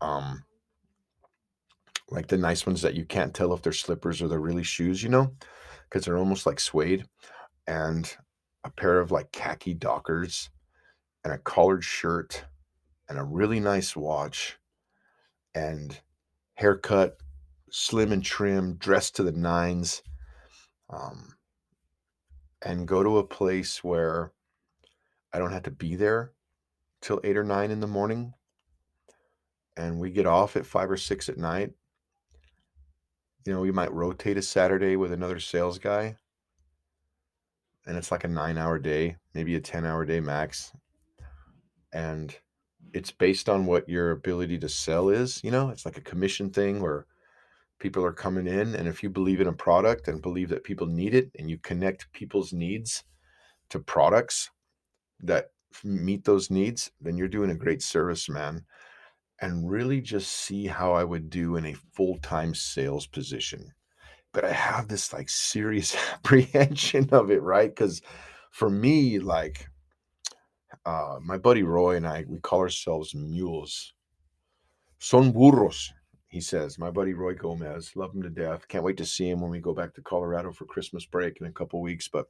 um, like the nice ones that you can't tell if they're slippers or they're really shoes, you know, because they're almost like suede. And a pair of like khaki dockers and a collared shirt and a really nice watch and haircut slim and trim, dressed to the nines, um, and go to a place where I don't have to be there till eight or nine in the morning. And we get off at five or six at night. You know, we might rotate a Saturday with another sales guy. And it's like a nine hour day, maybe a 10 hour day max. And it's based on what your ability to sell is. You know, it's like a commission thing where people are coming in. And if you believe in a product and believe that people need it and you connect people's needs to products that meet those needs, then you're doing a great service, man. And really just see how I would do in a full time sales position. But I have this like serious apprehension of it, right? Because for me, like, uh, my buddy Roy and I, we call ourselves mules. Son burros, he says. My buddy Roy Gomez, love him to death. Can't wait to see him when we go back to Colorado for Christmas break in a couple weeks. But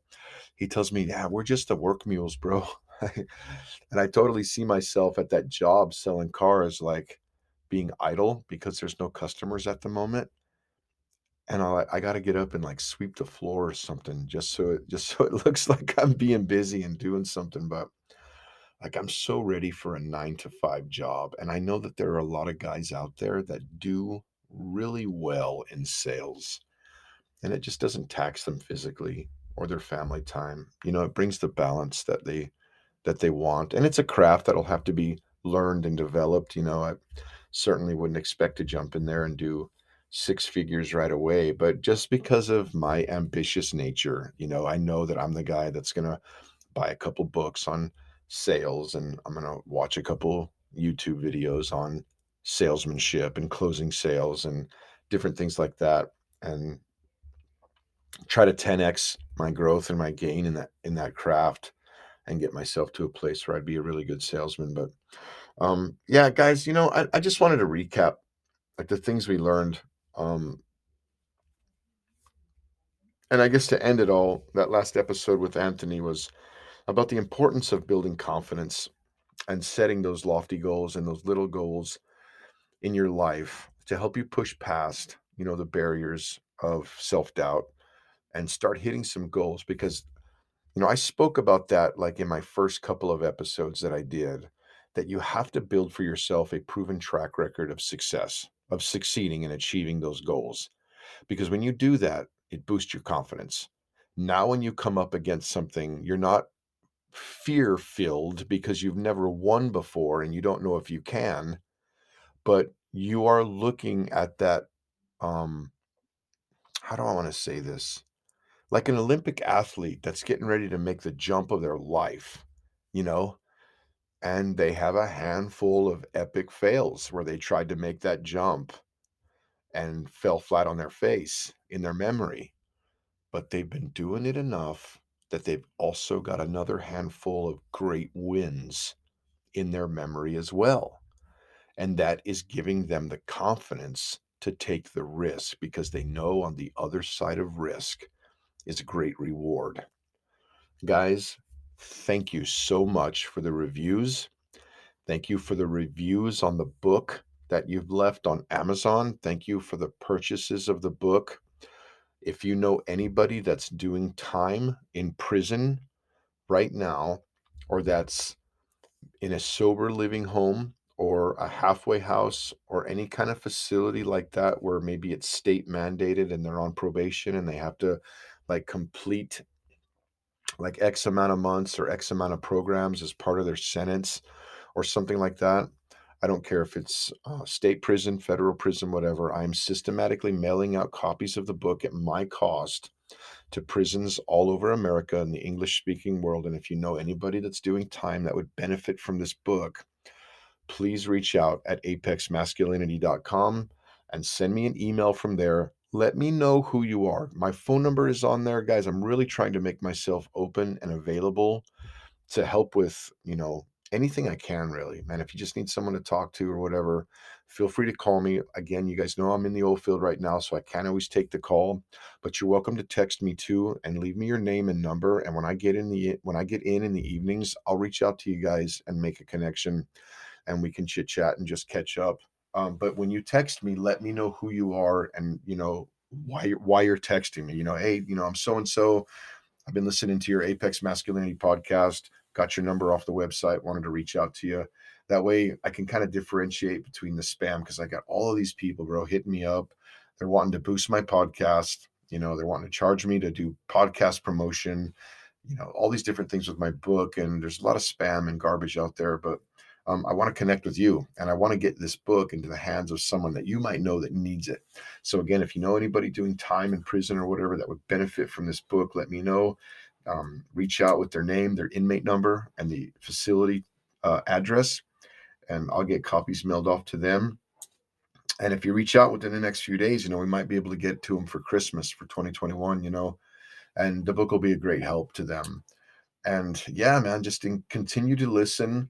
he tells me, yeah, we're just the work mules, bro. and I totally see myself at that job selling cars, like being idle because there's no customers at the moment. And I, I got to get up and like sweep the floor or something just so it just so it looks like I'm being busy and doing something. But like I'm so ready for a nine to five job. And I know that there are a lot of guys out there that do really well in sales. And it just doesn't tax them physically or their family time. You know, it brings the balance that they that they want. And it's a craft that'll have to be learned and developed. You know, I certainly wouldn't expect to jump in there and do six figures right away. But just because of my ambitious nature, you know, I know that I'm the guy that's gonna buy a couple books on sales and I'm going to watch a couple YouTube videos on salesmanship and closing sales and different things like that and try to 10x my growth and my gain in that in that craft and get myself to a place where I'd be a really good salesman but um yeah guys you know I, I just wanted to recap like the things we learned um and I guess to end it all that last episode with Anthony was about the importance of building confidence and setting those lofty goals and those little goals in your life to help you push past you know the barriers of self-doubt and start hitting some goals because you know I spoke about that like in my first couple of episodes that I did that you have to build for yourself a proven track record of success of succeeding and achieving those goals because when you do that it boosts your confidence. Now when you come up against something you're not fear filled because you've never won before and you don't know if you can but you are looking at that um how do i want to say this? Like an olympic athlete that's getting ready to make the jump of their life you know and they have a handful of epic fails where they tried to make that jump and fell flat on their face in their memory but they've been doing it enough that they've also got another handful of great wins in their memory as well. And that is giving them the confidence to take the risk because they know on the other side of risk is a great reward. Guys, thank you so much for the reviews. Thank you for the reviews on the book that you've left on Amazon. Thank you for the purchases of the book. If you know anybody that's doing time in prison right now, or that's in a sober living home or a halfway house or any kind of facility like that where maybe it's state mandated and they're on probation and they have to like complete like x amount of months or x amount of programs as part of their sentence or something like that I don't care if it's uh, state prison, federal prison, whatever. I'm systematically mailing out copies of the book at my cost to prisons all over America and the English speaking world. And if you know anybody that's doing time that would benefit from this book, please reach out at apexmasculinity.com and send me an email from there. Let me know who you are. My phone number is on there, guys. I'm really trying to make myself open and available to help with, you know, anything I can, really, man. If you just need someone to talk to or whatever, feel free to call me. Again, you guys know I'm in the oil field right now, so I can't always take the call, but you're welcome to text me too and leave me your name and number. And when I get in the when I get in in the evenings, I'll reach out to you guys and make a connection, and we can chit chat and just catch up Um, but when you text me, let me know who you are and you know why you're why you're texting me. You know, hey, you know, I'm so and so. I've been listening to your Apex Masculinity podcast. Got your number off the website. Wanted to reach out to you. That way, I can kind of differentiate between the spam because I got all of these people, bro, hitting me up. They're wanting to boost my podcast. You know, they're wanting to charge me to do podcast promotion. You know, all these different things with my book, and there's a lot of spam and garbage out there. But um, I want to connect with you and I want to get this book into the hands of someone that you might know that needs it. So, again, if you know anybody doing time in prison or whatever that would benefit from this book, let me know. Um, reach out with their name, their inmate number, and the facility uh, address, and I'll get copies mailed off to them. And if you reach out within the next few days, you know, we might be able to get to them for Christmas for 2021, you know, and the book will be a great help to them. And yeah, man, just in, continue to listen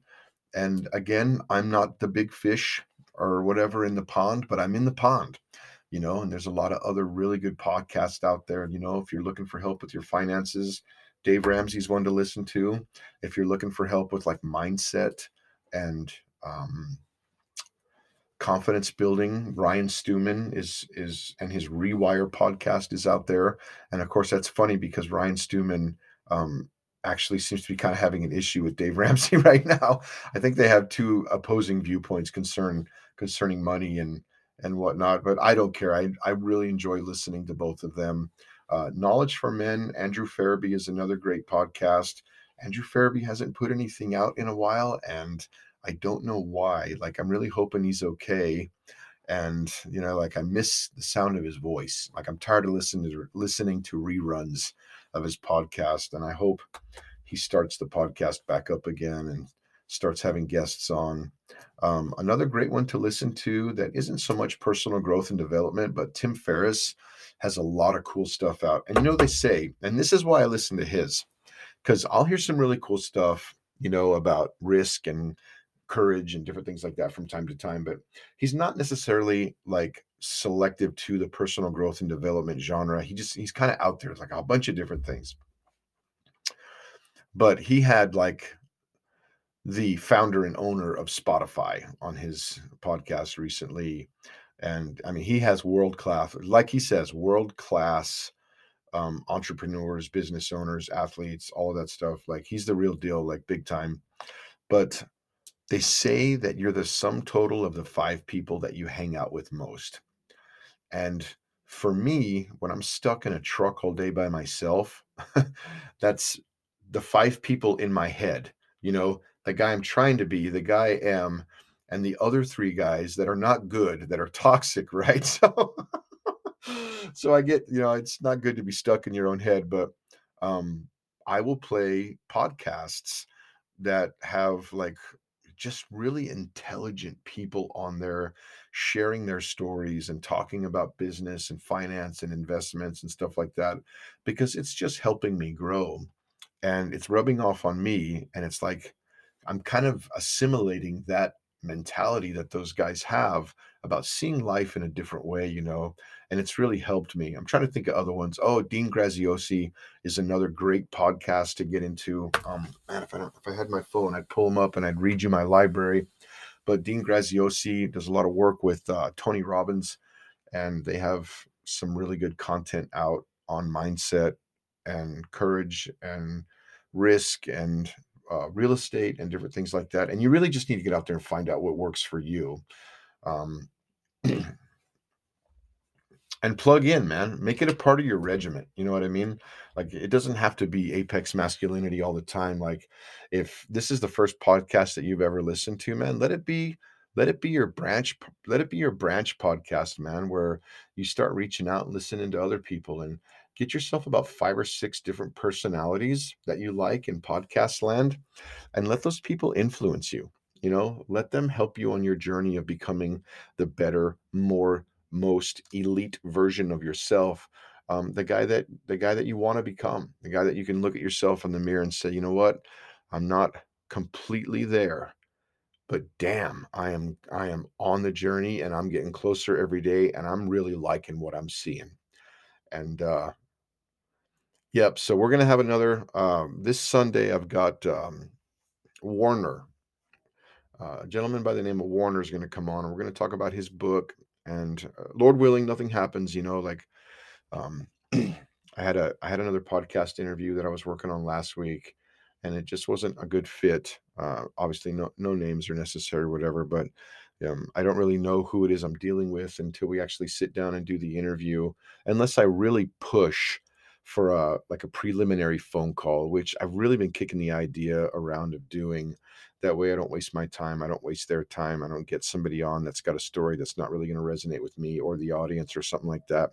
and again, I'm not the big fish or whatever in the pond, but I'm in the pond, you know, and there's a lot of other really good podcasts out there. You know, if you're looking for help with your finances, Dave Ramsey's one to listen to. If you're looking for help with like mindset and um, confidence building, Ryan Stewman is is and his Rewire podcast is out there. And of course, that's funny because Ryan Stewman um, actually seems to be kind of having an issue with Dave Ramsey right now. I think they have two opposing viewpoints concern concerning money and and whatnot. But I don't care. I I really enjoy listening to both of them. Uh, Knowledge for Men. Andrew Ferebee is another great podcast. Andrew Ferebee hasn't put anything out in a while, and I don't know why. Like I'm really hoping he's okay. And you know, like I miss the sound of his voice. Like I'm tired of listening to listening to reruns of his podcast. And I hope he starts the podcast back up again and starts having guests on. Um, another great one to listen to that isn't so much personal growth and development, but Tim Ferriss has a lot of cool stuff out. And you know, they say, and this is why I listen to his, because I'll hear some really cool stuff, you know, about risk and courage and different things like that from time to time. But he's not necessarily like selective to the personal growth and development genre. He just he's kind of out there. It's like a bunch of different things. But he had like the founder and owner of Spotify on his podcast recently. And I mean, he has world class, like he says, world class um, entrepreneurs, business owners, athletes, all of that stuff. Like he's the real deal, like big time. But they say that you're the sum total of the five people that you hang out with most. And for me, when I'm stuck in a truck all day by myself, that's the five people in my head. You know, the guy I'm trying to be, the guy I am, and the other three guys that are not good, that are toxic, right? So, so I get, you know, it's not good to be stuck in your own head, but um, I will play podcasts that have like just really intelligent people on there sharing their stories and talking about business and finance and investments and stuff like that because it's just helping me grow and it's rubbing off on me and it's like i'm kind of assimilating that mentality that those guys have about seeing life in a different way you know and it's really helped me. I'm trying to think of other ones. Oh dean graziosi is another great podcast to get into. Um man if i don't if i had my phone i'd pull them up and i'd read you my library but Dean Graziosi does a lot of work with uh, Tony Robbins, and they have some really good content out on mindset and courage and risk and uh, real estate and different things like that. And you really just need to get out there and find out what works for you. Um, and plug in, man. Make it a part of your regiment. You know what I mean? Like it doesn't have to be apex masculinity all the time. Like if this is the first podcast that you've ever listened to, man, let it be let it be your branch let it be your branch podcast, man, where you start reaching out and listening to other people and get yourself about five or six different personalities that you like in podcast land and let those people influence you. You know, let them help you on your journey of becoming the better, more most elite version of yourself um, the guy that the guy that you want to become the guy that you can look at yourself in the mirror and say you know what i'm not completely there but damn i am i am on the journey and i'm getting closer every day and i'm really liking what i'm seeing and uh yep so we're gonna have another um this sunday i've got um warner uh, a gentleman by the name of Warner is going to come on, and we're going to talk about his book. And uh, Lord willing, nothing happens. You know, like um, I had a I had another podcast interview that I was working on last week, and it just wasn't a good fit. Uh, obviously, no no names are necessary, whatever. But um, I don't really know who it is I'm dealing with until we actually sit down and do the interview, unless I really push for a like a preliminary phone call, which I've really been kicking the idea around of doing. That way, I don't waste my time. I don't waste their time. I don't get somebody on that's got a story that's not really going to resonate with me or the audience or something like that.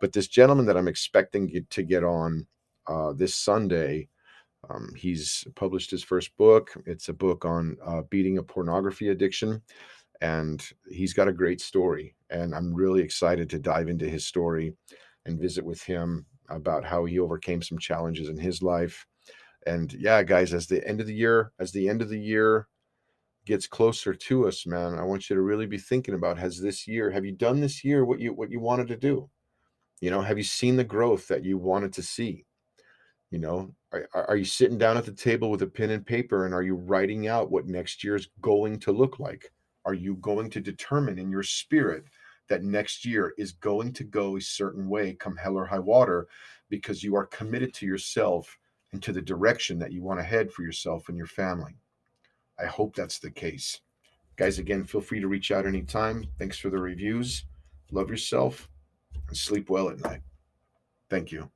But this gentleman that I'm expecting to get on uh, this Sunday, um, he's published his first book. It's a book on uh, beating a pornography addiction. And he's got a great story. And I'm really excited to dive into his story and visit with him about how he overcame some challenges in his life and yeah, guys, as the end of the year, as the end of the year gets closer to us, man, I want you to really be thinking about has this year, have you done this year what you what you wanted to do? You know, have you seen the growth that you wanted to see? You know, are, are you sitting down at the table with a pen and paper and are you writing out what next year is going to look like? Are you going to determine in your spirit that next year is going to go a certain way, come hell or high water, because you are committed to yourself into the direction that you want to head for yourself and your family. I hope that's the case. Guys, again, feel free to reach out anytime. Thanks for the reviews. Love yourself and sleep well at night. Thank you.